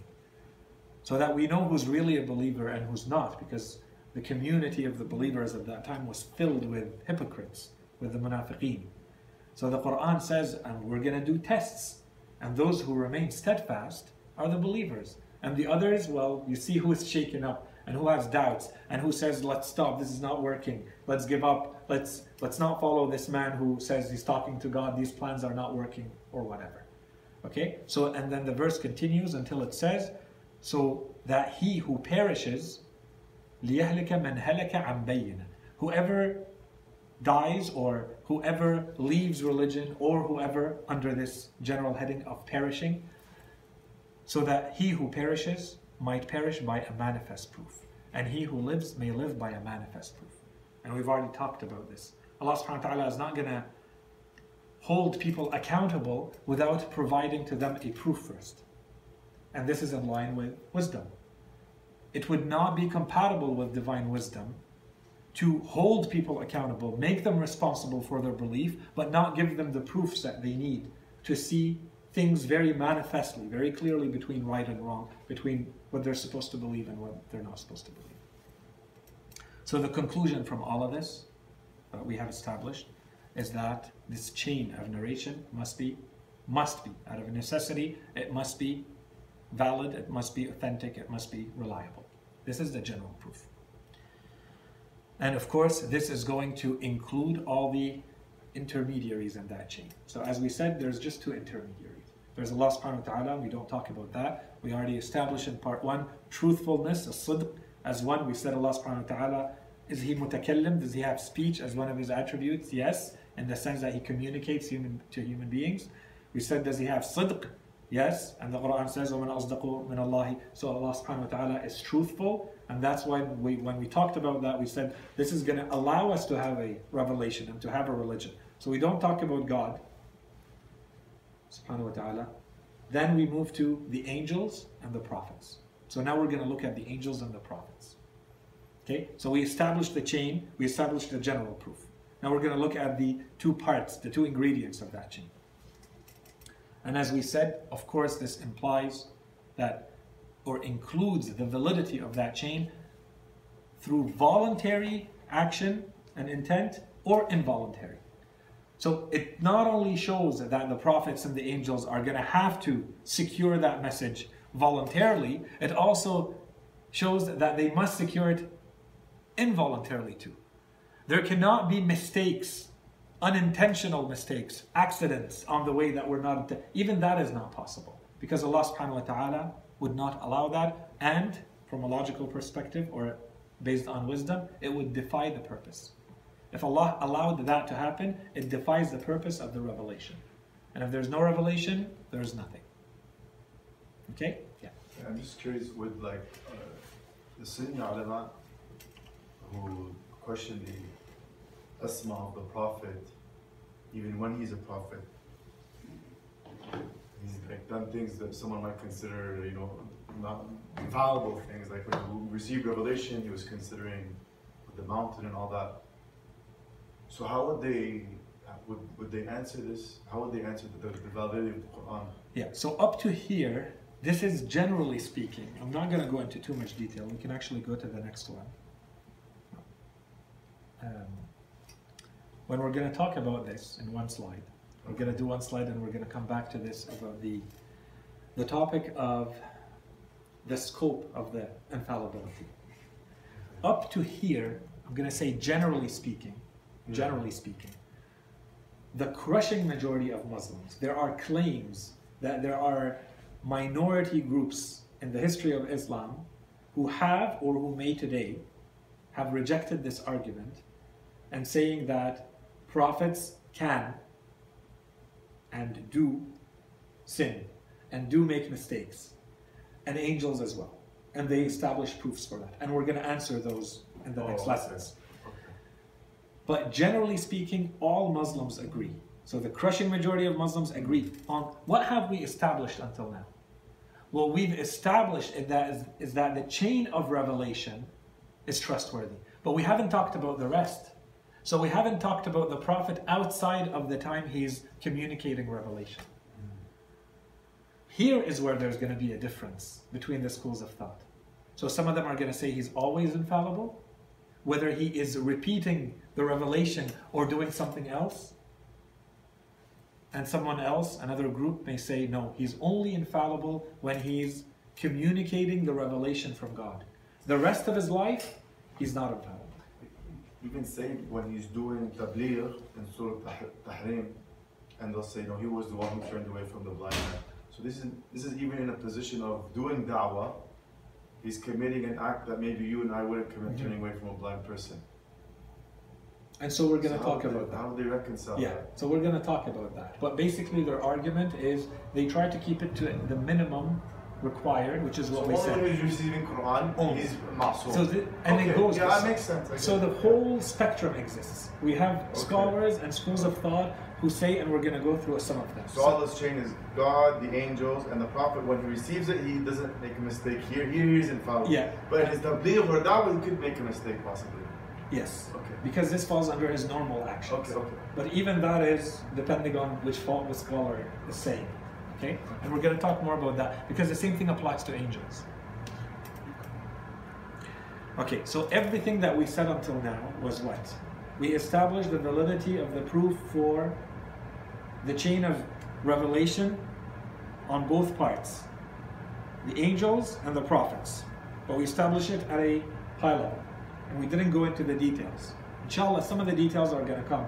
so that we know who's really a believer and who's not, because the community of the believers at that time was filled with hypocrites, with the munafiqeen. So the Quran says, and we're going to do tests, and those who remain steadfast are the believers. And the others, well, you see who is shaken up and who has doubts and who says, let's stop, this is not working, let's give up, let's, let's not follow this man who says he's talking to God, these plans are not working, or whatever. Okay? So, and then the verse continues until it says, so that he who perishes, لِيَهْلِكَ مَنْ هَلَكَ عَنْ بَيِّنَ Whoever dies or whoever leaves religion or whoever under this general heading of perishing, so that he who perishes might perish by a manifest proof, and he who lives may live by a manifest proof. And we've already talked about this. Allah subhanahu wa ta'ala is not going to hold people accountable without providing to them a proof first. And this is in line with wisdom. It would not be compatible with divine wisdom to hold people accountable, make them responsible for their belief, but not give them the proofs that they need to see things very manifestly, very clearly between right and wrong, between what they're supposed to believe and what they're not supposed to believe. So the conclusion from all of this that we have established is that this chain of narration must be must be out of necessity it must be valid it must be authentic it must be reliable this is the general proof and of course this is going to include all the intermediaries in that chain so as we said there's just two intermediaries there's Allah subhanahu wa ta'ala, we don't talk about that. We already established in part one truthfulness, a sidq, as one. We said Allah subhanahu wa ta'ala, is he mutakallim? Does he have speech as one of his attributes? Yes, in the sense that he communicates human to human beings. We said, does he have sidq? Yes, and the Quran says, وَمَنْ أَصْدَقُ مِنَ اللَّهِ So Allah subhanahu wa ta'ala is truthful, and that's why we, when we talked about that, we said this is going to allow us to have a revelation and to have a religion. So we don't talk about God, subhanahu wa ta'ala. Then we move to the angels and the prophets. So now we're going to look at the angels and the prophets. Okay, so we established the chain, we established the general proof. Now we're going to look at the two parts, the two ingredients of that chain. And as we said, of course, this implies that or includes the validity of that chain through voluntary action and intent or involuntary. So it not only shows that the prophets and the angels are going to have to secure that message voluntarily, it also shows that they must secure it involuntarily too. There cannot be mistakes, unintentional mistakes, accidents on the way that we're not, even that is not possible. Because Allah subhanahu wa ta'ala would not allow that, and from a logical perspective or based on wisdom, it would defy the purpose. If Allah allowed that to happen, it defies the purpose of the revelation. And if there's no revelation, there's nothing. Okay? Yeah. I'm just curious with like uh, the Sunni ulama who question the isma of the Prophet, even when he's a prophet. He's like done things that someone might consider, you know, not infallible things. Like when he received revelation, he was considering the mountain and all that. So how would they would, would they answer this? How would they answer the, the validity of the Quran? Yeah, so up to here, this is generally speaking. I'm not going to go into too much detail. We can actually go to the next one. Um, when we're going to talk about this in one slide, we're going to do one slide and we're going to come back to this about the, the topic of the scope of the infallibility. Up to here, I'm going to say generally speaking, generally speaking. The crushing majority of Muslims, there are claims that there are minority groups in the history of Islam who have or who may today have rejected this argument and saying that prophets can and do sin and do make mistakes and angels as well and they establish proofs for that and we're going to answer those in the next Oh, okay. lessons but generally speaking, all Muslims agree So the crushing majority of Muslims agree on what have we established until now? What we've established is that, is, is that the chain of revelation is trustworthy. But we haven't talked about the rest. So we haven't talked about the Prophet outside of the time he's communicating revelation. Here is where there's going to be a difference between the schools of thought. So some of them are going to say he's always infallible, whether he is repeating the revelation or doing something else. And someone else, another group, may say, no, he's only infallible when he's communicating the revelation from God. The rest of his life, he's not infallible. Even say when he's doing tabligh in Surah Tah- Tahrim, and they'll say, no, he was the one who turned away from the blind man. So this is this is even in a position of doing da'wah. He's committing an act that maybe you and I wouldn't commit, Mhm. turning away from a blind person. And so we're going to So talk they- about that. How do they reconcile Yeah, that? so we're going to talk about that. But basically, their argument is they try to keep it to the minimum required, which is So what we only when said. he's receiving Quran, oh. Only. he's ma'soom. So the, and okay. it goes. Yeah, that makes sense. So the whole spectrum exists. We have Okay. scholars and schools of thought who say, and we're going to go through some of them. So all this chain is God, the angels, and the Prophet. When he receives it, he doesn't make a mistake here. Here he is infallible. Yeah. But his tabligh or da'wah, he could make a mistake possibly. yes, Okay. because this falls under his normal actions. Okay, okay. But even that is depending on which fault the scholar is saying. Okay? And we're going to talk more about that because the same thing applies to angels. Okay, so everything that we said until now was what? We established the validity of the proof for the chain of revelation on both parts the angels and the prophets. But we established it at a high level and we didn't go into the details. Inshallah, some of the details are going to come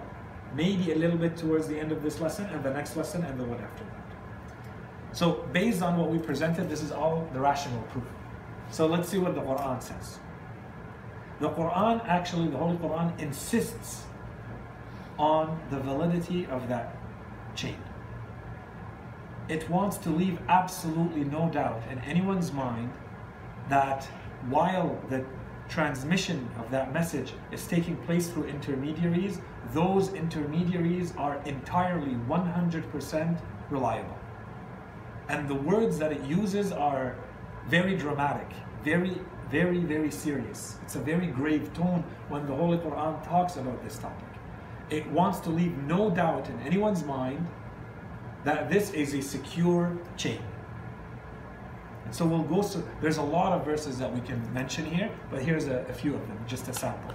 maybe a little bit towards the end of this lesson and the next lesson and the one after that. So, based on what we presented, this is all the rational proof. So, let's see what the Quran says. The Quran, actually, the Holy Quran insists on the validity of that chain. It wants to leave absolutely no doubt in anyone's mind that while the transmission of that message is taking place through intermediaries, those intermediaries are entirely 100% reliable. And the words that it uses are very dramatic, very, very, very serious. It's a very grave tone when the Holy Quran talks about this topic. It wants to leave no doubt in anyone's mind that this is a secure chain. And so we'll go through, there's a lot of verses that we can mention here, but here's a, a few of them, just a sample.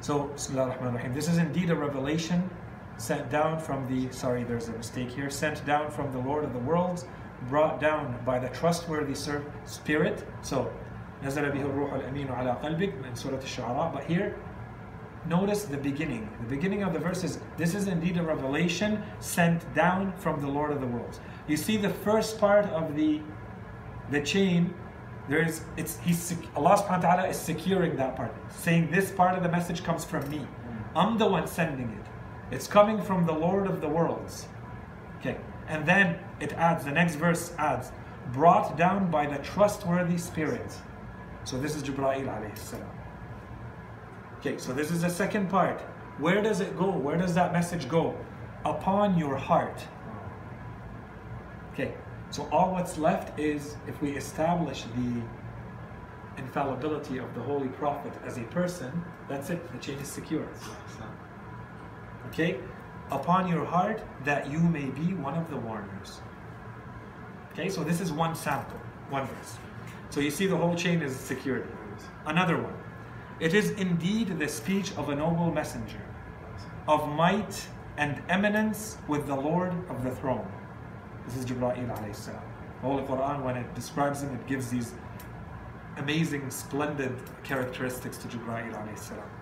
So, Bismillah ar-Rahman ar-Rahim. This is indeed a revelation sent down from the, sorry, there's a mistake here, sent down from the Lord of the worlds, brought down by the trustworthy ser- spirit. So, نزل به الروح الأمين على قلبك in Surah Al-Shu'ara. But here, notice the beginning. The beginning of the verse is, this is indeed a revelation sent down from the Lord of the worlds. You see the first part of the, the chain, there is, it's, he's, sec- Allah subhanahu wa ta'ala is securing that part, saying this part of the message comes from me. I'm the one sending it. it's coming from the Lord of the worlds. Okay, and then it adds, the next verse adds, brought down by the trustworthy spirit. So this is Jibreel alayhi salam. Okay, so this is the second part. Where does it go? Where does that message go? Upon your heart. Okay, so all what's left is if we establish the infallibility of the Holy Prophet as a person, that's it, the chain is secure. Okay, upon your heart that you may be one of the warners. Okay, so this is one sample, one verse. So you see the whole chain is secured. Another one. It is indeed the speech of a noble messenger, of might and eminence with the Lord of the throne. This is Jibreel alayhi salam. The Holy Quran, when it describes him, it gives these amazing, splendid characteristics to Jibreel alayhi salam.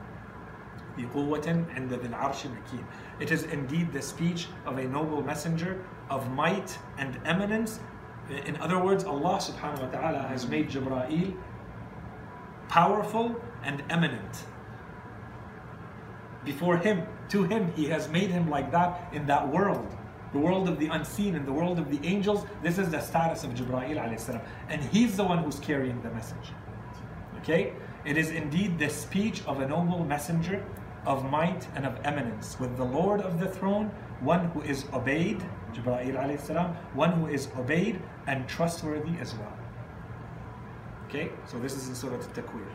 بقوة عند ذي العرش مكين. It is indeed the speech of a noble messenger of might and eminence. In other words, Allah subhanahu wa ta'ala has made Jibreel powerful and eminent. Before him, to him, he has made him like that in that world. The world of the unseen and the world of the angels. This is the status of Jibreel alayhi salam. And he's the one who's carrying the message. Okay? It is indeed the speech of a noble messenger of might and of eminence, with the Lord of the throne, one who is obeyed, Jibreel alayhi salam, one who is obeyed and trustworthy as well. Okay, so this is in Surah Al-Takwir.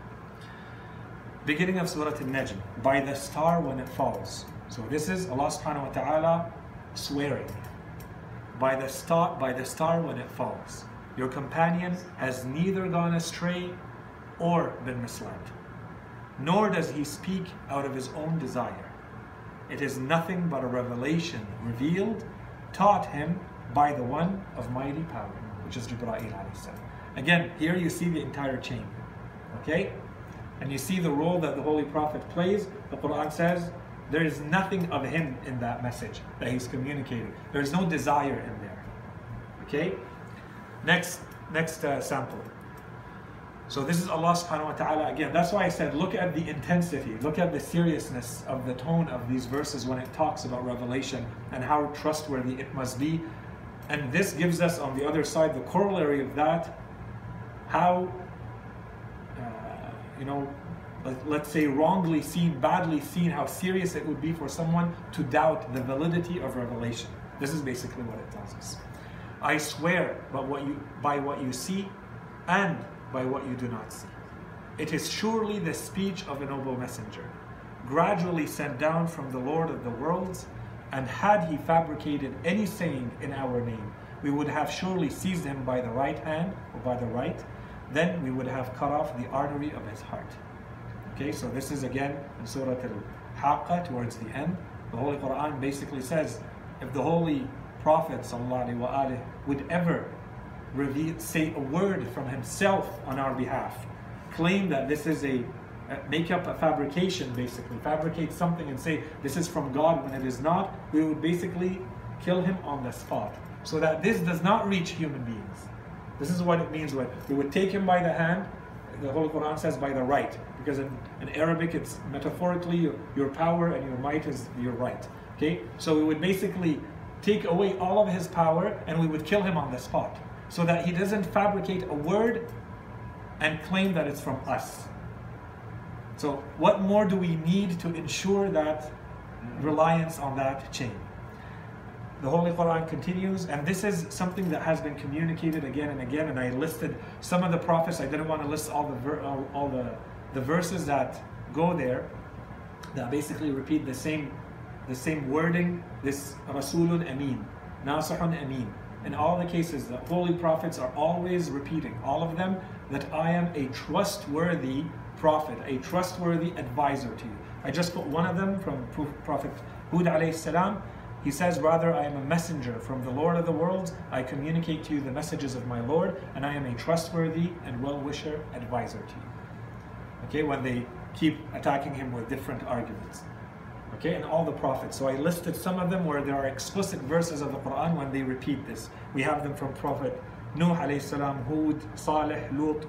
Beginning of Surah Al-Najm, by the star when it falls. So this is Allah subhanahu wa ta'ala swearing. By the star by the star when it falls. Your companion has neither gone astray or been misled. Nor does he speak out of his own desire. It is nothing but a revelation revealed, taught him by the one of mighty power, which is salam. Again, here you see the entire chain. Okay? And you see the role that the Holy Prophet plays. The Quran says there is nothing of him in that message that he's communicating. There is no desire in there. Okay? Next, next uh, sample. So this is Allah subhanahu wa ta'ala again. That's why I said look at the intensity, look at the seriousness of the tone of these verses when it talks about revelation and how trustworthy it must be. And this gives us on the other side the corollary of that how, uh, you know, let, let's say wrongly seen, badly seen, how serious it would be for someone to doubt the validity of revelation. This is basically what it tells us. I swear by what you, by what you see and by what you do not see. It is surely the speech of a noble messenger, gradually sent down from the Lord of the worlds, and had he fabricated any saying in our name, we would have surely seized him by the right hand or by the right, then we would have cut off the artery of his heart. Okay, so this is again in Surah Al-Haqqa towards the end. The Holy Quran basically says, if the Holy Prophet would ever reveal, say a word from himself on our behalf, claim that this is a make up a fabrication basically, fabricate something and say this is from God when it is not, we would basically kill him on the spot. So that this does not reach human beings. This is what it means when we would take him by the hand. The Holy Quran says by the right, because in, in Arabic it's metaphorically your, your power and your might is your right. Okay, so we would basically take away all of his power and we would kill him on the spot, so that he doesn't fabricate a word and claim that it's from us. So, what more do we need to ensure that reliance on that chain? the Holy Quran continues, and this is something that has been communicated again and again. And I listed some of the prophets. I didn't want to list all the all, all the the verses that go there that basically repeat the same the same wording. This Rasulun Amin, Nasihun Amin. In all the cases, the holy prophets are always repeating, all of them, that I am a trustworthy prophet, a trustworthy advisor to you. I just put one of them from Prophet Hud alayhi salam he says, Rather, I am a messenger from the Lord of the worlds. I communicate to you the messages of my Lord, and I am a trustworthy and well wisher advisor to you. Okay, when they keep attacking him with different arguments. Okay, and all the prophets. So I listed some of them where there are explicit verses of the Quran when they repeat this. We have them from Prophet Nuh alayhi salam, Hud, Salih, Lut,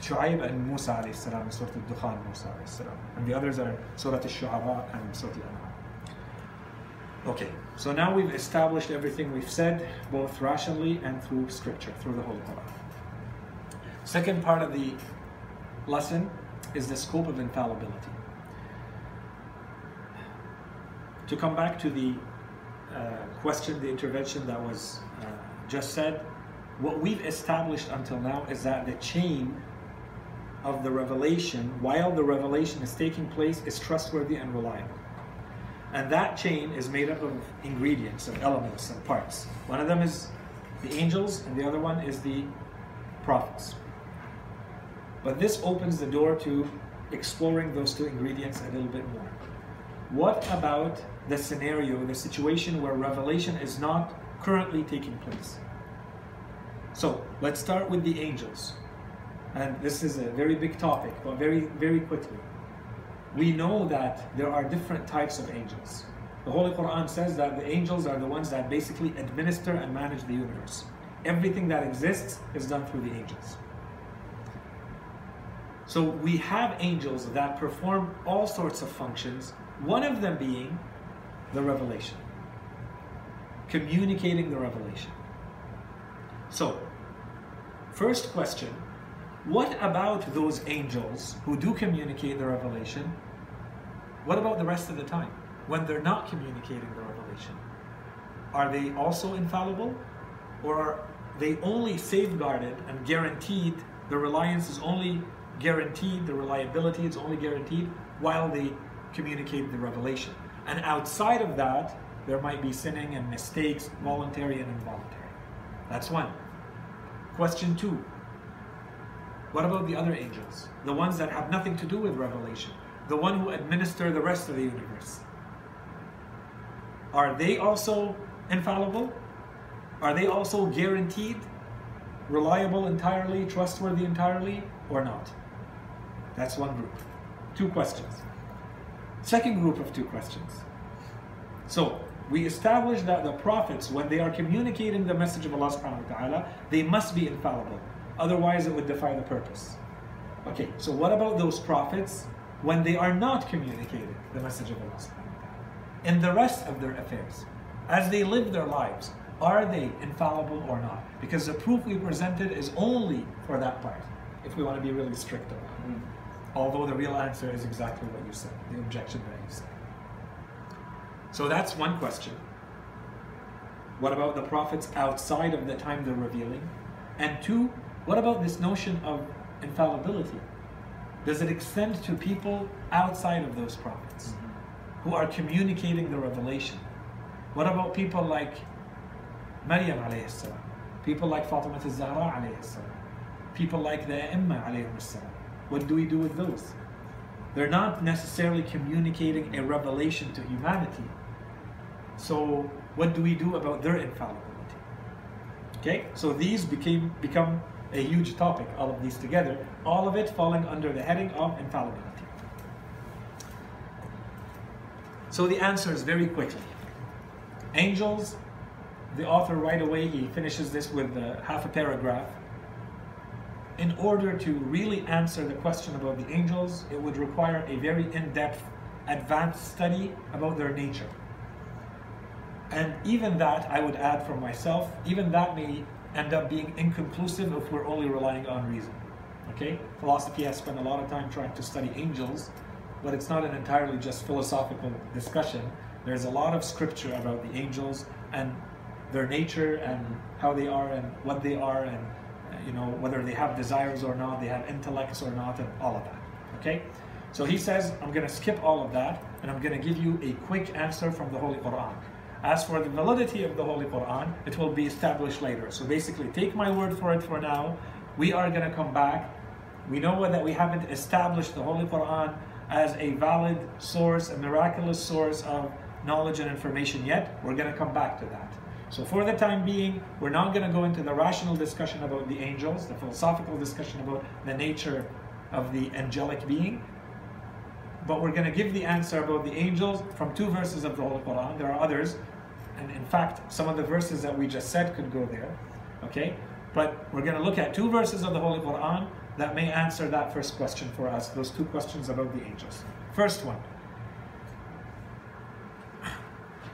Shu'aib, and Musa alayhi salam, Surah Al-Dukhan, Musa alayhi salam. And the others are Surah Al-Shu'ara and Surah Al-An'am. Okay, so now we've established everything we've said, both rationally and through scripture, through the Holy Quran. Second part of the lesson is the scope of infallibility. To come back to the uh, question, the intervention that was uh, just said, what we've established until now is that the chain of the revelation, while the revelation is taking place, is trustworthy and reliable. And that chain is made up of ingredients, of elements and parts. One of them is the angels, and the other one is the prophets. But this opens the door to exploring those two ingredients a little bit more. What about the scenario, the situation where revelation is not currently taking place? So let's start with the angels. And this is a very big topic, but very, very quickly we know that there are different types of angels. The Holy Quran says that the angels are the ones that basically administer and manage the universe. Everything that exists is done through the angels. So we have angels that perform all sorts of functions, one of them being the revelation, communicating the revelation. So, first question what about those angels who do communicate the revelation What about the rest of the time? When they're not communicating the revelation? Are they also infallible? Or are they only safeguarded and guaranteed, the reliance is only guaranteed, the reliability is only guaranteed while they communicate the revelation. And outside of that, there might be sinning and mistakes, voluntary and involuntary. That's one. Question two What about the other angels? The ones that have nothing to do with revelation, the one who administer the rest of the universe. Are they also infallible? Are they also guaranteed, reliable entirely, trustworthy entirely, or not? That's one group. Two questions. Second group of two questions. So, we established that the prophets, when they are communicating the message of Allah subhanahu wa ta'ala, they must be infallible. Otherwise, it would defy the purpose. Okay, so what about those prophets when they are not communicating the message of Allah subhanahu wa ta'ala? In the rest of their affairs, as they live their lives, are they infallible or not? Because the proof we presented is only for that part, if we want to be really strict about it. Hmm. Mm. Although the real answer is exactly what you said, the objection that you said. So that's one question. What about the prophets outside of the time they're revealing? And two, what about this notion of infallibility? Does it extend to people outside of those prophets who are communicating the revelation? What about people like Maryam alayhi salam? People like Fatima al-Zahra alayhi salam? People like the Imma alayhi salam? What do we do with those? They're not necessarily communicating a revelation to humanity. So what do we do about their infallibility? Okay, so these became become a huge topic, all of these together, all of it falling under the heading of infallibility. So the answer is very quickly. Angels, the author right away, he finishes this with uh, half a paragraph. In order to really answer the question about the angels, it would require a very in-depth, advanced study about their nature. And even that, I would add from myself, even that may end up being inconclusive if we're only relying on reason. Okay? Philosophy has spent a lot of time trying to study angels, but it's not an entirely just philosophical discussion. There's a lot of scripture about the angels and their nature and how they are and what they are and you know whether they have desires or not, they have intellects or not, and all of that. Okay? So he says, I'm going to skip all of that and I'm going to give you a quick answer from the Holy Quran. As for the validity of the Holy Quran, it will be established later. So basically, take my word for it for now. We are going to come back. We know that we haven't established the Holy Quran as a valid source, a miraculous source of knowledge and information yet. We're going to come back to that. So for the time being, we're not going to go into the rational discussion about the angels, the philosophical discussion about the nature of the angelic being but we're going to give the answer about the angels from two verses of the Holy Quran. There are others, and in fact, some of the verses that we just said could go there. Okay? But we're going to look at two verses of the Holy Quran that may answer that first question for us, those two questions about the angels. First one.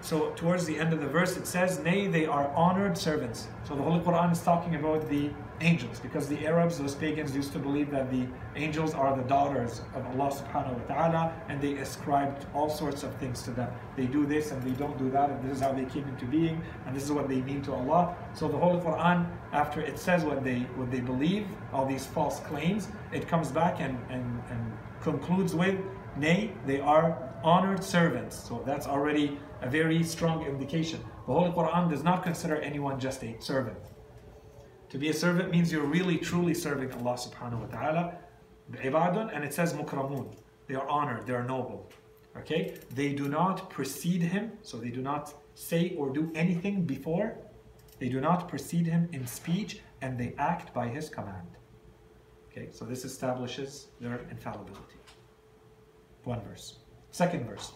So, towards the end of the verse, it says, Nay, they are honored servants. So, the Holy Quran is talking about the angels because the Arabs, those pagans, used to believe that the angels are the daughters of Allah subhanahu wa ta'ala and they ascribed all sorts of things to them. They do this and they don't do that, and this is how they came into being, and this is what they mean to Allah. So, the Holy Quran, after it says what they what they believe, all these false claims, it comes back and, and, and concludes with, Nay, they are honored servants. So, that's already a very strong indication. The Holy Quran does not consider anyone just a servant. To be a servant means you're really truly serving Allah subhanahu wa ta'ala. Ibadun, and it says mukramun. They are honored, they are noble. Okay? They do not precede him, so they do not say or do anything before. They do not precede him in speech, and they act by his command. Okay, so this establishes their infallibility. One verse. Second verse.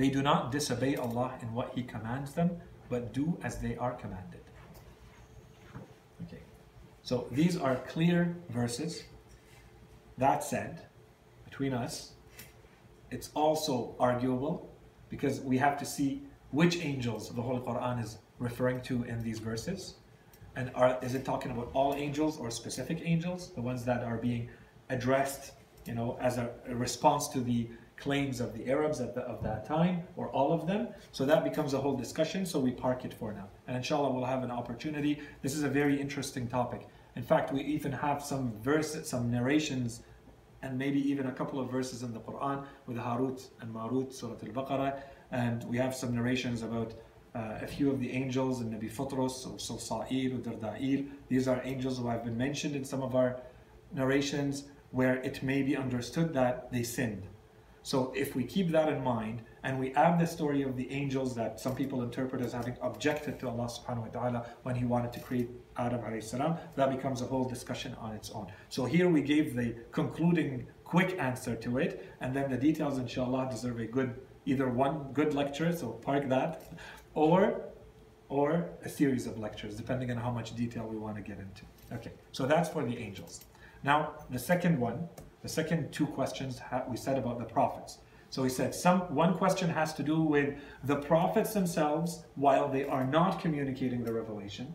They do not disobey Allah in what He commands them, but do as they are commanded. Okay, so these are clear verses. That said, between us, it's also arguable because we have to see which angels the Holy Quran is referring to in these verses. And are, is it talking about all angels or specific angels, the ones that are being addressed, you know, as a, a response to the claims of the Arabs at the, of that time, or all of them. So that becomes a whole discussion, so we park it for now. And inshallah, we'll have an opportunity. This is a very interesting topic. In fact, we even have some verses, some narrations, and maybe even a couple of verses in the Quran with Harut and Marut, Surah Al-Baqarah, and we have some narrations about uh, a few of the angels and Nabi Futros, or Sulsa'il, or Darda'il. These are angels who have been mentioned in some of our narrations where it may be understood that they sinned. So if we keep that in mind and we add the story of the angels that some people interpret as having objected to Allah subhanahu wa ta'ala when he wanted to create Adam alayhi salam, that becomes a whole discussion on its own. So here we gave the concluding quick answer to it and then the details inshallah deserve a good either one good lecture, so park that, or or a series of lectures, depending on how much detail we want to get into. Okay, so that's for the angels. Now, the second one, the second two questions we said about the prophets. So he said some one question has to do with the prophets themselves while they are not communicating the revelation.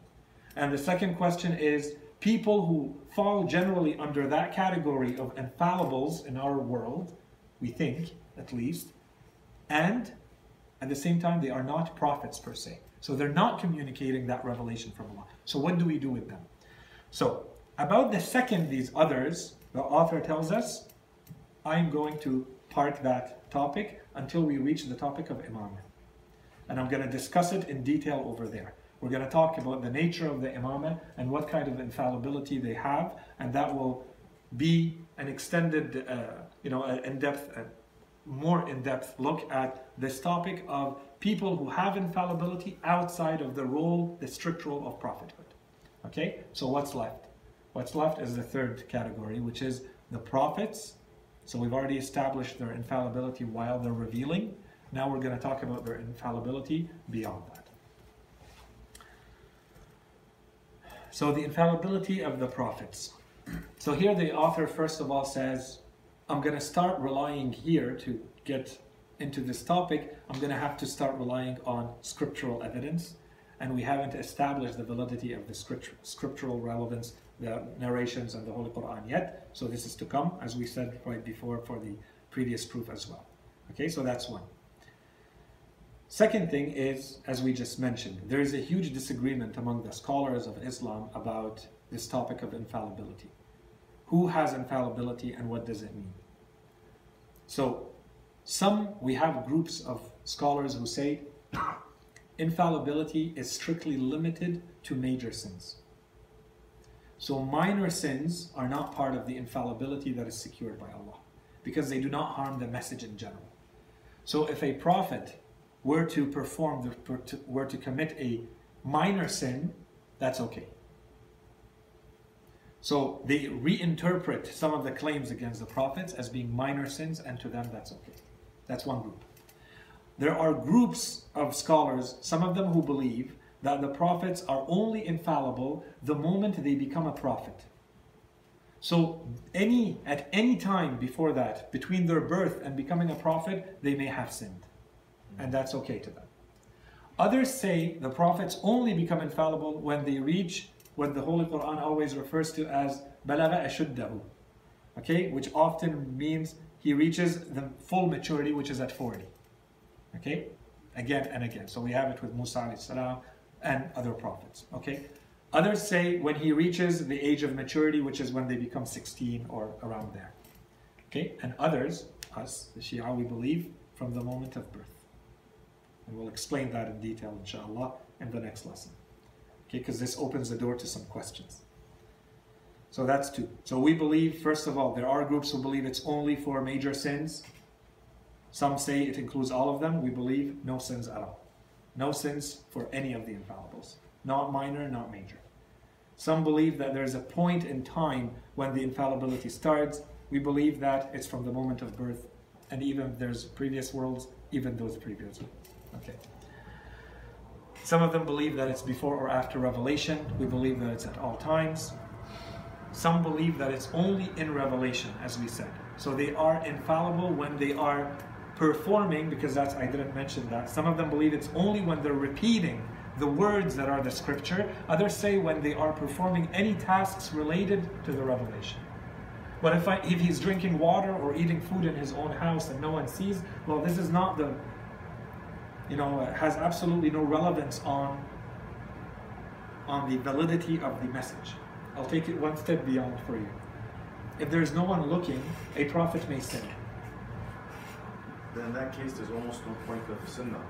And the second question is people who fall generally under that category of infallibles in our world, we think at least, and at the same time they are not prophets per se. So they're not communicating that revelation from Allah. So what do we do with them? So about the second, these others, the author tells us, I'm going to park that topic until we reach the topic of Imamah. And I'm going to discuss it in detail over there. We're going to talk about the nature of the Imamah and what kind of infallibility they have, and that will be an extended, uh, you know, in-depth, uh, more in-depth look at this topic of people who have infallibility outside of the role, the strict role of prophethood. Okay, so what's left? What's left is the third category, which is the prophets. So we've already established their infallibility while they're revealing. Now we're going to talk about their infallibility beyond that. So the infallibility of the prophets. So here the author first of all says, I'm going to start relying here to get into this topic, I'm going to have to start relying on scriptural evidence. And we haven't established the validity of the scriptural relevance the narrations and the Holy Quran yet. So this is to come, as we said right before for the previous proof as well. Okay, so that's one. Second thing is, as we just mentioned, there is a huge disagreement among the scholars of Islam about this topic of infallibility. Who has infallibility and what does it mean? So, some, we have groups of scholars who say infallibility is strictly limited to major sins. So minor sins are not part of the infallibility that is secured by Allah because they do not harm the message in general. So if a prophet were to perform, the, were to commit a minor sin, that's okay. So they reinterpret some of the claims against the prophets as being minor sins, and to them that's okay. That's one group. There are groups of scholars, some of them who believe that the prophets are only infallible the moment they become a prophet. So any at any time before that, between their birth and becoming a prophet, they may have sinned. And that's okay to them. Others say the prophets only become infallible when they reach what the Holy Quran always refers to as balagha ashuddahu. Okay, which often means he reaches the full maturity, which is at 40. Okay, again and again. So we have it with Musa alayhi salam, and other prophets. Okay? Others say when he reaches the age of maturity, which is when they become 16 or around there. Okay? And others, us, the Shia, we believe from the moment of birth. And we'll explain that in detail, inshallah, in the next lesson. Okay? Because this opens the door to some questions. So that's two. So we believe, first of all, there are groups who believe it's only for major sins. Some say it includes all of them. We believe no sins at all. No sins for any of the infallibles, not minor, not major. Some believe that there's a point in time when the infallibility starts. We believe that it's from the moment of birth, and even if there's previous worlds, even those previous worlds. Okay. Some of them believe that it's before or after revelation. We believe that it's at all times. Some believe that it's only in revelation, as we said. So they are infallible when they are performing, because that's I didn't mention that. Some of them believe it's only when they're repeating the words that are the scripture. Others say when they are performing any tasks related to the revelation. But if, I, if he's drinking water or eating food in his own house and no one sees, well, this is not the, you know, has absolutely no relevance on, on the validity of the message. I'll take it one step beyond for you. If there's no one looking, a prophet may sin. Then in that case, there's almost no point of sunnah.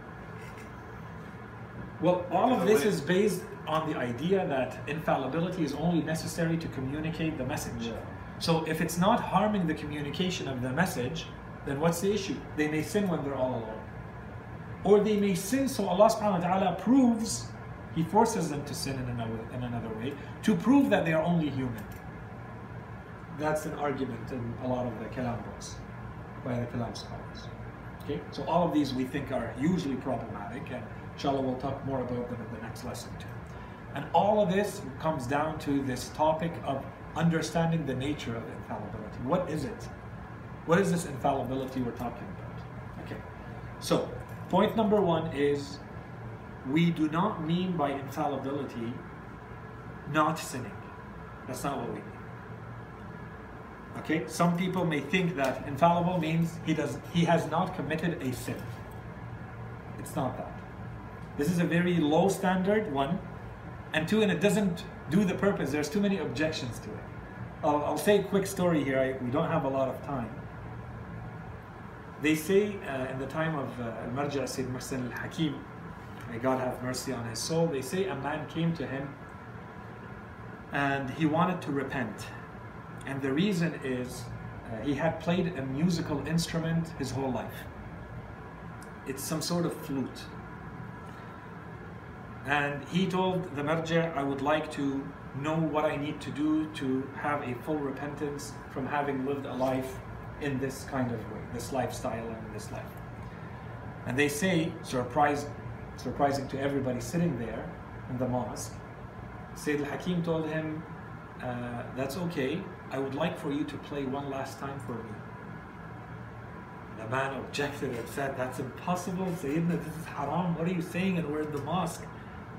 Well, all of this is based on the idea that infallibility is only necessary to communicate the message. So if it's not harming the communication of the message, then what's the issue? They may sin when they're all alone. Or they may sin so Allah subhanahu wa ta'ala proves, He forces them to sin in another, in another way, to prove that they are only human. That's an argument in a lot of the Kalam books by the Kalam scholars. Okay, so all of these we think are hugely problematic, and inshallah we'll talk more about them in the next lesson too. And all of this comes down to this topic of understanding the nature of infallibility. What is it? What is this infallibility we're talking about? Okay, so point number one is we do not mean by infallibility not sinning. That's not what we mean. Okay, some people may think that infallible means he does he has not committed a sin. It's not that. This is a very low standard one, and two, and it doesn't do the purpose. There's too many objections to it. I'll, I'll say a quick story here. I, we don't have a lot of time. They say uh, in the time of uh, Al-Marja Sayyid Muhsin al-Hakim, may God have mercy on his soul, they say a man came to him and he wanted to repent. And the reason is uh, he had played a musical instrument his whole life. It's some sort of flute. And he told the marja, I would like to know what I need to do to have a full repentance from having lived a life in this kind of way, this lifestyle and this life. And they say, surprise, surprising to everybody sitting there in the mosque, Sayyid al-Hakim told him, uh, that's okay, I would like for you to play one last time for me. The man objected and said, that's impossible, Sayyidina, this is haram, what are you saying and we're in the mosque?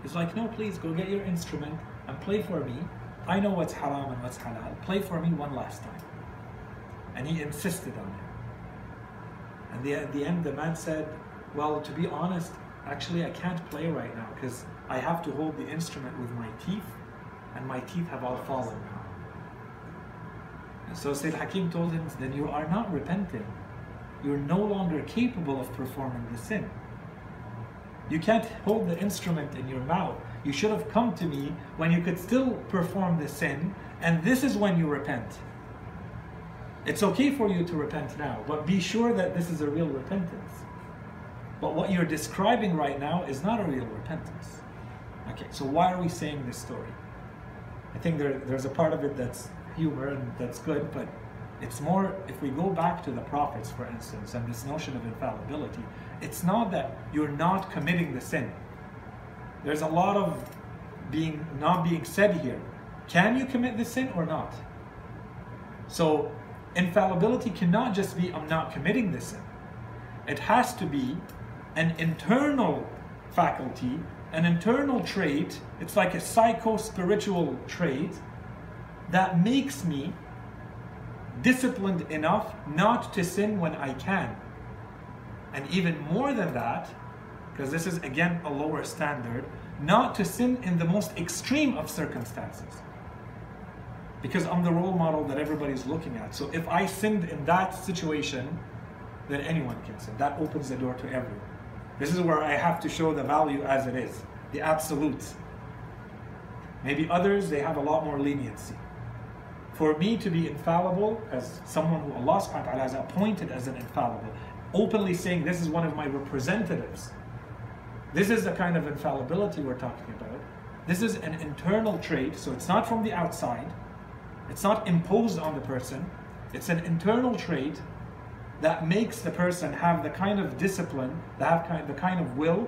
He's like, no, please go get your instrument and play for me. I know what's haram and what's halal. Play for me one last time. And he insisted on it. And the, at the end, the man said, well, to be honest, actually I can't play right now because I have to hold the instrument with my teeth and my teeth have all fallen now. And so Sayyid Hakim told him, then you are not repenting. You're no longer capable of performing the sin. You can't hold the instrument in your mouth. You should have come to me when you could still perform the sin, and this is when you repent. It's okay for you to repent now, but be sure that this is a real repentance. But what you're describing right now is not a real repentance. Okay, so why are we saying this story? I think there, there's a part of it that's humor and that's good, but it's more, if we go back to the prophets, for instance, and this notion of infallibility, it's not that you're not committing the sin. There's a lot of being not being said here. Can you commit the sin or not? So infallibility cannot just be I'm not committing the sin. It has to be an internal faculty, an internal trait. It's like a psycho-spiritual trait that makes me disciplined enough not to sin when I can. And even more than that, because this is again a lower standard, not to sin in the most extreme of circumstances. Because I'm the role model that everybody's looking at. So if I sinned in that situation, then anyone can sin. That opens the door to everyone. This is where I have to show the value as it is, the absolutes. Maybe others, they have a lot more leniency for me to be infallible as someone who Allah subhanahu wa ta'ala has appointed as an infallible, openly saying this is one of my representatives. This is the kind of infallibility we're talking about. This is an internal trait, so it's not from the outside. It's not imposed on the person. It's an internal trait that makes the person have the kind of discipline, have the kind of will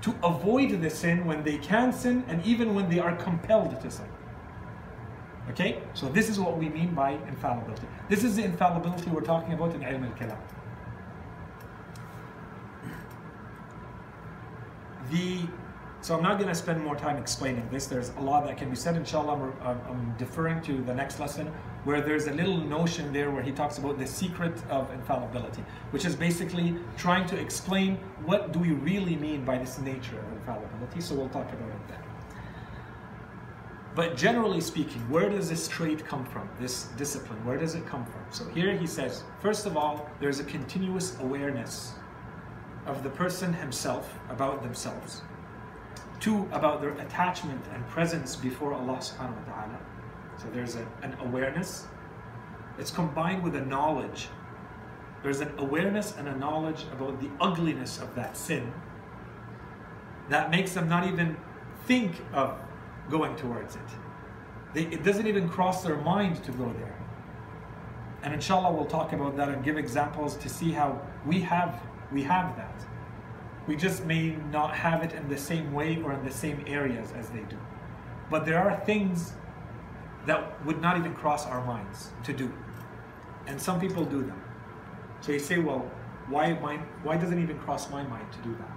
to avoid the sin when they can sin and even when they are compelled to sin. Okay? So this is what we mean by infallibility. This is the infallibility we're talking about in Ilm al-Kalam. The So I'm not going to spend more time explaining this. There's a lot that can be said. Inshallah, I'm, I'm- deferring to the next lesson where there's a little notion there where he talks about the secret of infallibility, which is basically trying to explain what do we really mean by this nature of infallibility. So we'll talk about it then. But generally speaking, where does this trait come from? This discipline, where does it come from? So here he says, first of all, there's a continuous awareness of the person himself about themselves. Two, about their attachment and presence before Allah subhanahu wa ta'ala. So there's a, an awareness. It's combined with a knowledge. There's an awareness and a knowledge about the ugliness of that sin that makes them not even think of going towards it. They, it doesn't even cross their mind to go there. And inshallah we'll talk about that and give examples to see how we have we have that. We just may not have it in the same way or in the same areas as they do. But there are things that would not even cross our minds to do. And some people do them. So you say, well, why, why, why doesn't it even cross my mind to do that?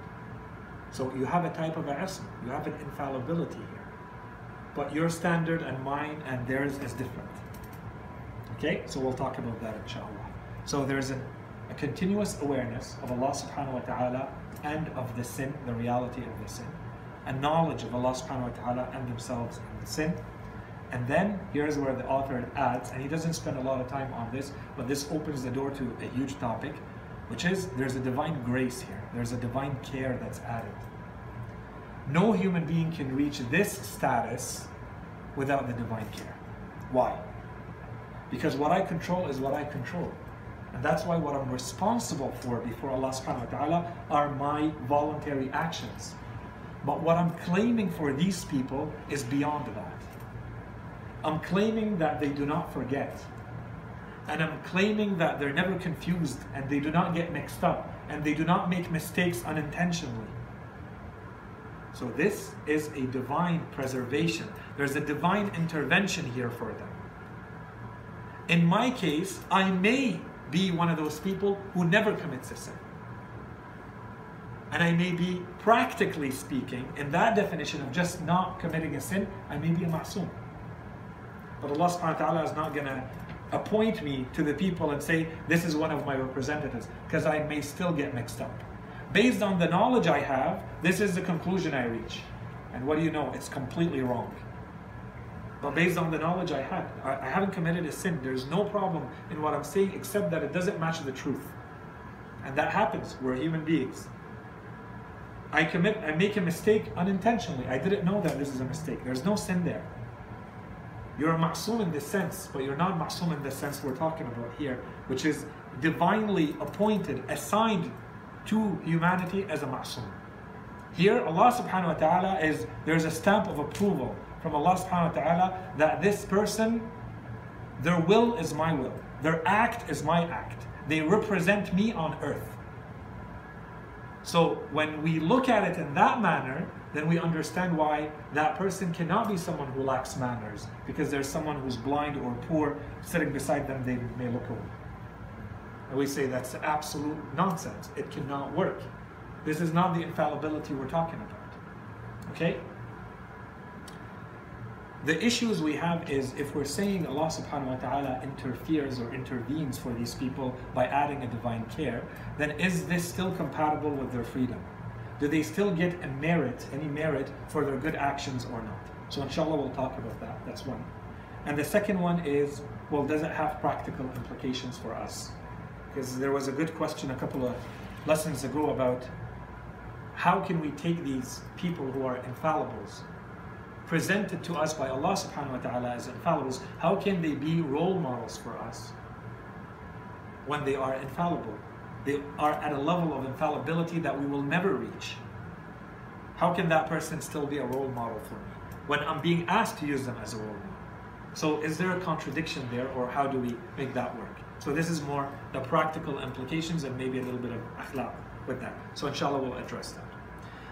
So you have a type of isma, you have an infallibility here. But your standard and mine and theirs is different. Okay, so we'll talk about that inshallah. So there's a, a continuous awareness of Allah subhanahu wa ta'ala and of the sin, the reality of the sin, a knowledge of Allah subhanahu wa ta'ala and themselves and the sin. And then here's where the author adds, and he doesn't spend a lot of time on this, but this opens the door to a huge topic, which is there's a divine grace here. There's a divine care that's added. No human being can reach this status without the divine care. Why? Because what I control is what I control. And that's why what I'm responsible for before Allah subhanahu wa ta'ala are my voluntary actions. But what I'm claiming for these people is beyond that. I'm claiming that they do not forget. And I'm claiming that they're never confused and they do not get mixed up and they do not make mistakes unintentionally. So this is a divine preservation. There's a divine intervention here for them. In my case, I may be one of those people who never commits a sin. And I may be, practically speaking, in that definition of just not committing a sin, I may be a ma'soom. But Allah subhanahu wa ta'ala is not going to appoint me to the people and say, this is one of my representatives, because I may still get mixed up. Based on the knowledge I have, this is the conclusion I reach. And what do you know? It's completely wrong. But based on the knowledge I had, I haven't committed a sin. There's no problem in what I'm saying except that it doesn't match the truth. And that happens. We're human beings. I commit, I make a mistake unintentionally. I didn't know that this is a mistake. There's no sin there. You're a ma'soom in this sense, but you're not ma'soom in the sense we're talking about here, which is divinely appointed, assigned to humanity as a ma'soom. Here, Allah subhanahu wa ta'ala is, there's a stamp of approval from Allah subhanahu wa ta'ala that this person, their will is my will, their act is my act. They represent me on earth. So when we look at it in that manner, then we understand why that person cannot be someone who lacks manners because there's someone who's blind or poor sitting beside them, they may look away. And we say that's absolute nonsense. It cannot work. This is not the infallibility we're talking about. Okay? The issues we have is if we're saying Allah subhanahu wa ta'ala interferes or intervenes for these people by adding a divine care, then is this still compatible with their freedom? Do they still get a merit, any merit for their good actions or not? So inshallah we'll talk about that. That's one. And the second one is, well, does it have practical implications for us? Because there was a good question a couple of lessons ago about how can we take these people who are infallibles presented to us by Allah subhanahu wa ta'ala as infallibles, how can they be role models for us when they are infallible? They are at a level of infallibility that we will never reach. How can that person still be a role model for me when I'm being asked to use them as a role model? So is there a contradiction there or how do we make that work? So this is more the practical implications and maybe a little bit of akhlaq with that. So inshallah we'll address that.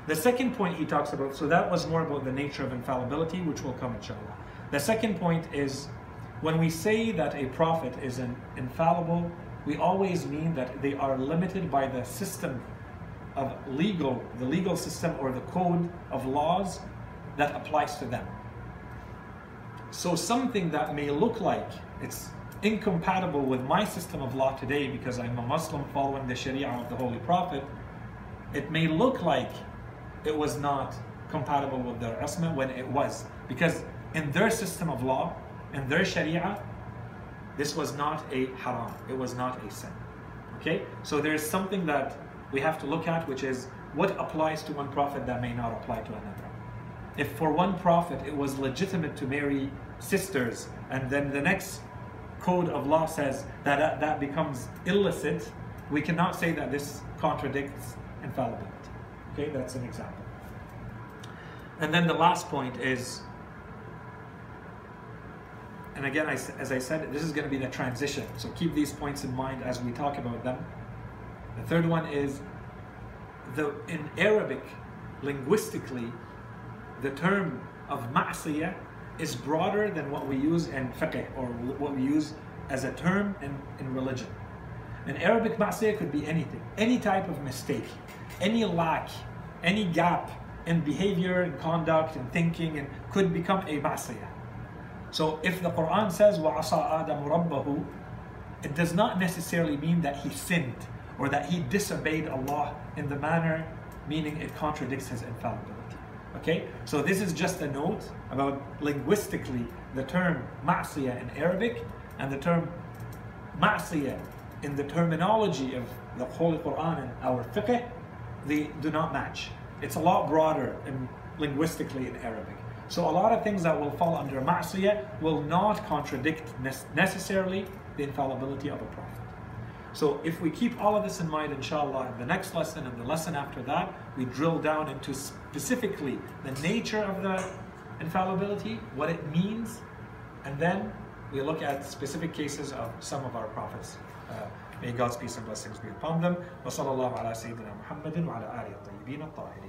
The second point he talks about, so that was more about the nature of infallibility, which will come inshallah. The second point is when we say that a prophet is an infallible, we always mean that they are limited by the system of legal, the legal system or the code of laws that applies to them. So something that may look like it's incompatible with my system of law today because I'm a Muslim following the Sharia of the Holy Prophet, it may look like it was not compatible with their Isma when it was. Because in their system of law, in their Sharia, this was not a haram, it was not a sin. Okay? So there's something that we have to look at, which is what applies to one prophet that may not apply to another. If for one prophet it was legitimate to marry sisters, and then the next code of law says that that, that becomes illicit, we cannot say that this contradicts infallibility. Okay, that's an example. And then the last point is, and again, I, as I said, this is going to be the transition. So keep these points in mind as we talk about them. The third one is the in Arabic, linguistically, the term of ma'siyah is broader than what we use in fiqh or what we use as a term in, in religion. In Arabic, ma'siyah could be anything, any type of mistake, any lack, any gap in behavior and conduct and thinking and could become a ma'siyah. So if the Quran says وَعَصَى آدَمُ رَبَّهُ it does not necessarily mean that he sinned or that he disobeyed Allah in the manner meaning it contradicts his infallibility. Okay? So this is just a note about linguistically the term ma'siyah in Arabic and the term ma'siyah in the terminology of the Holy Quran and our fiqh, they do not match. It's a lot broader in, linguistically in Arabic. So a lot of things that will fall under ma'siyah will not contradict necessarily the infallibility of a prophet. So if we keep all of this in mind, inshallah, in the next lesson and the lesson after that, we drill down into specifically the nature of the infallibility, what it means, and then we look at specific cases of some of our prophets. Uh, may God's peace and blessings be upon them. وصلى الله على سيدنا محمد وعلى آله الطيبين الطاهرين.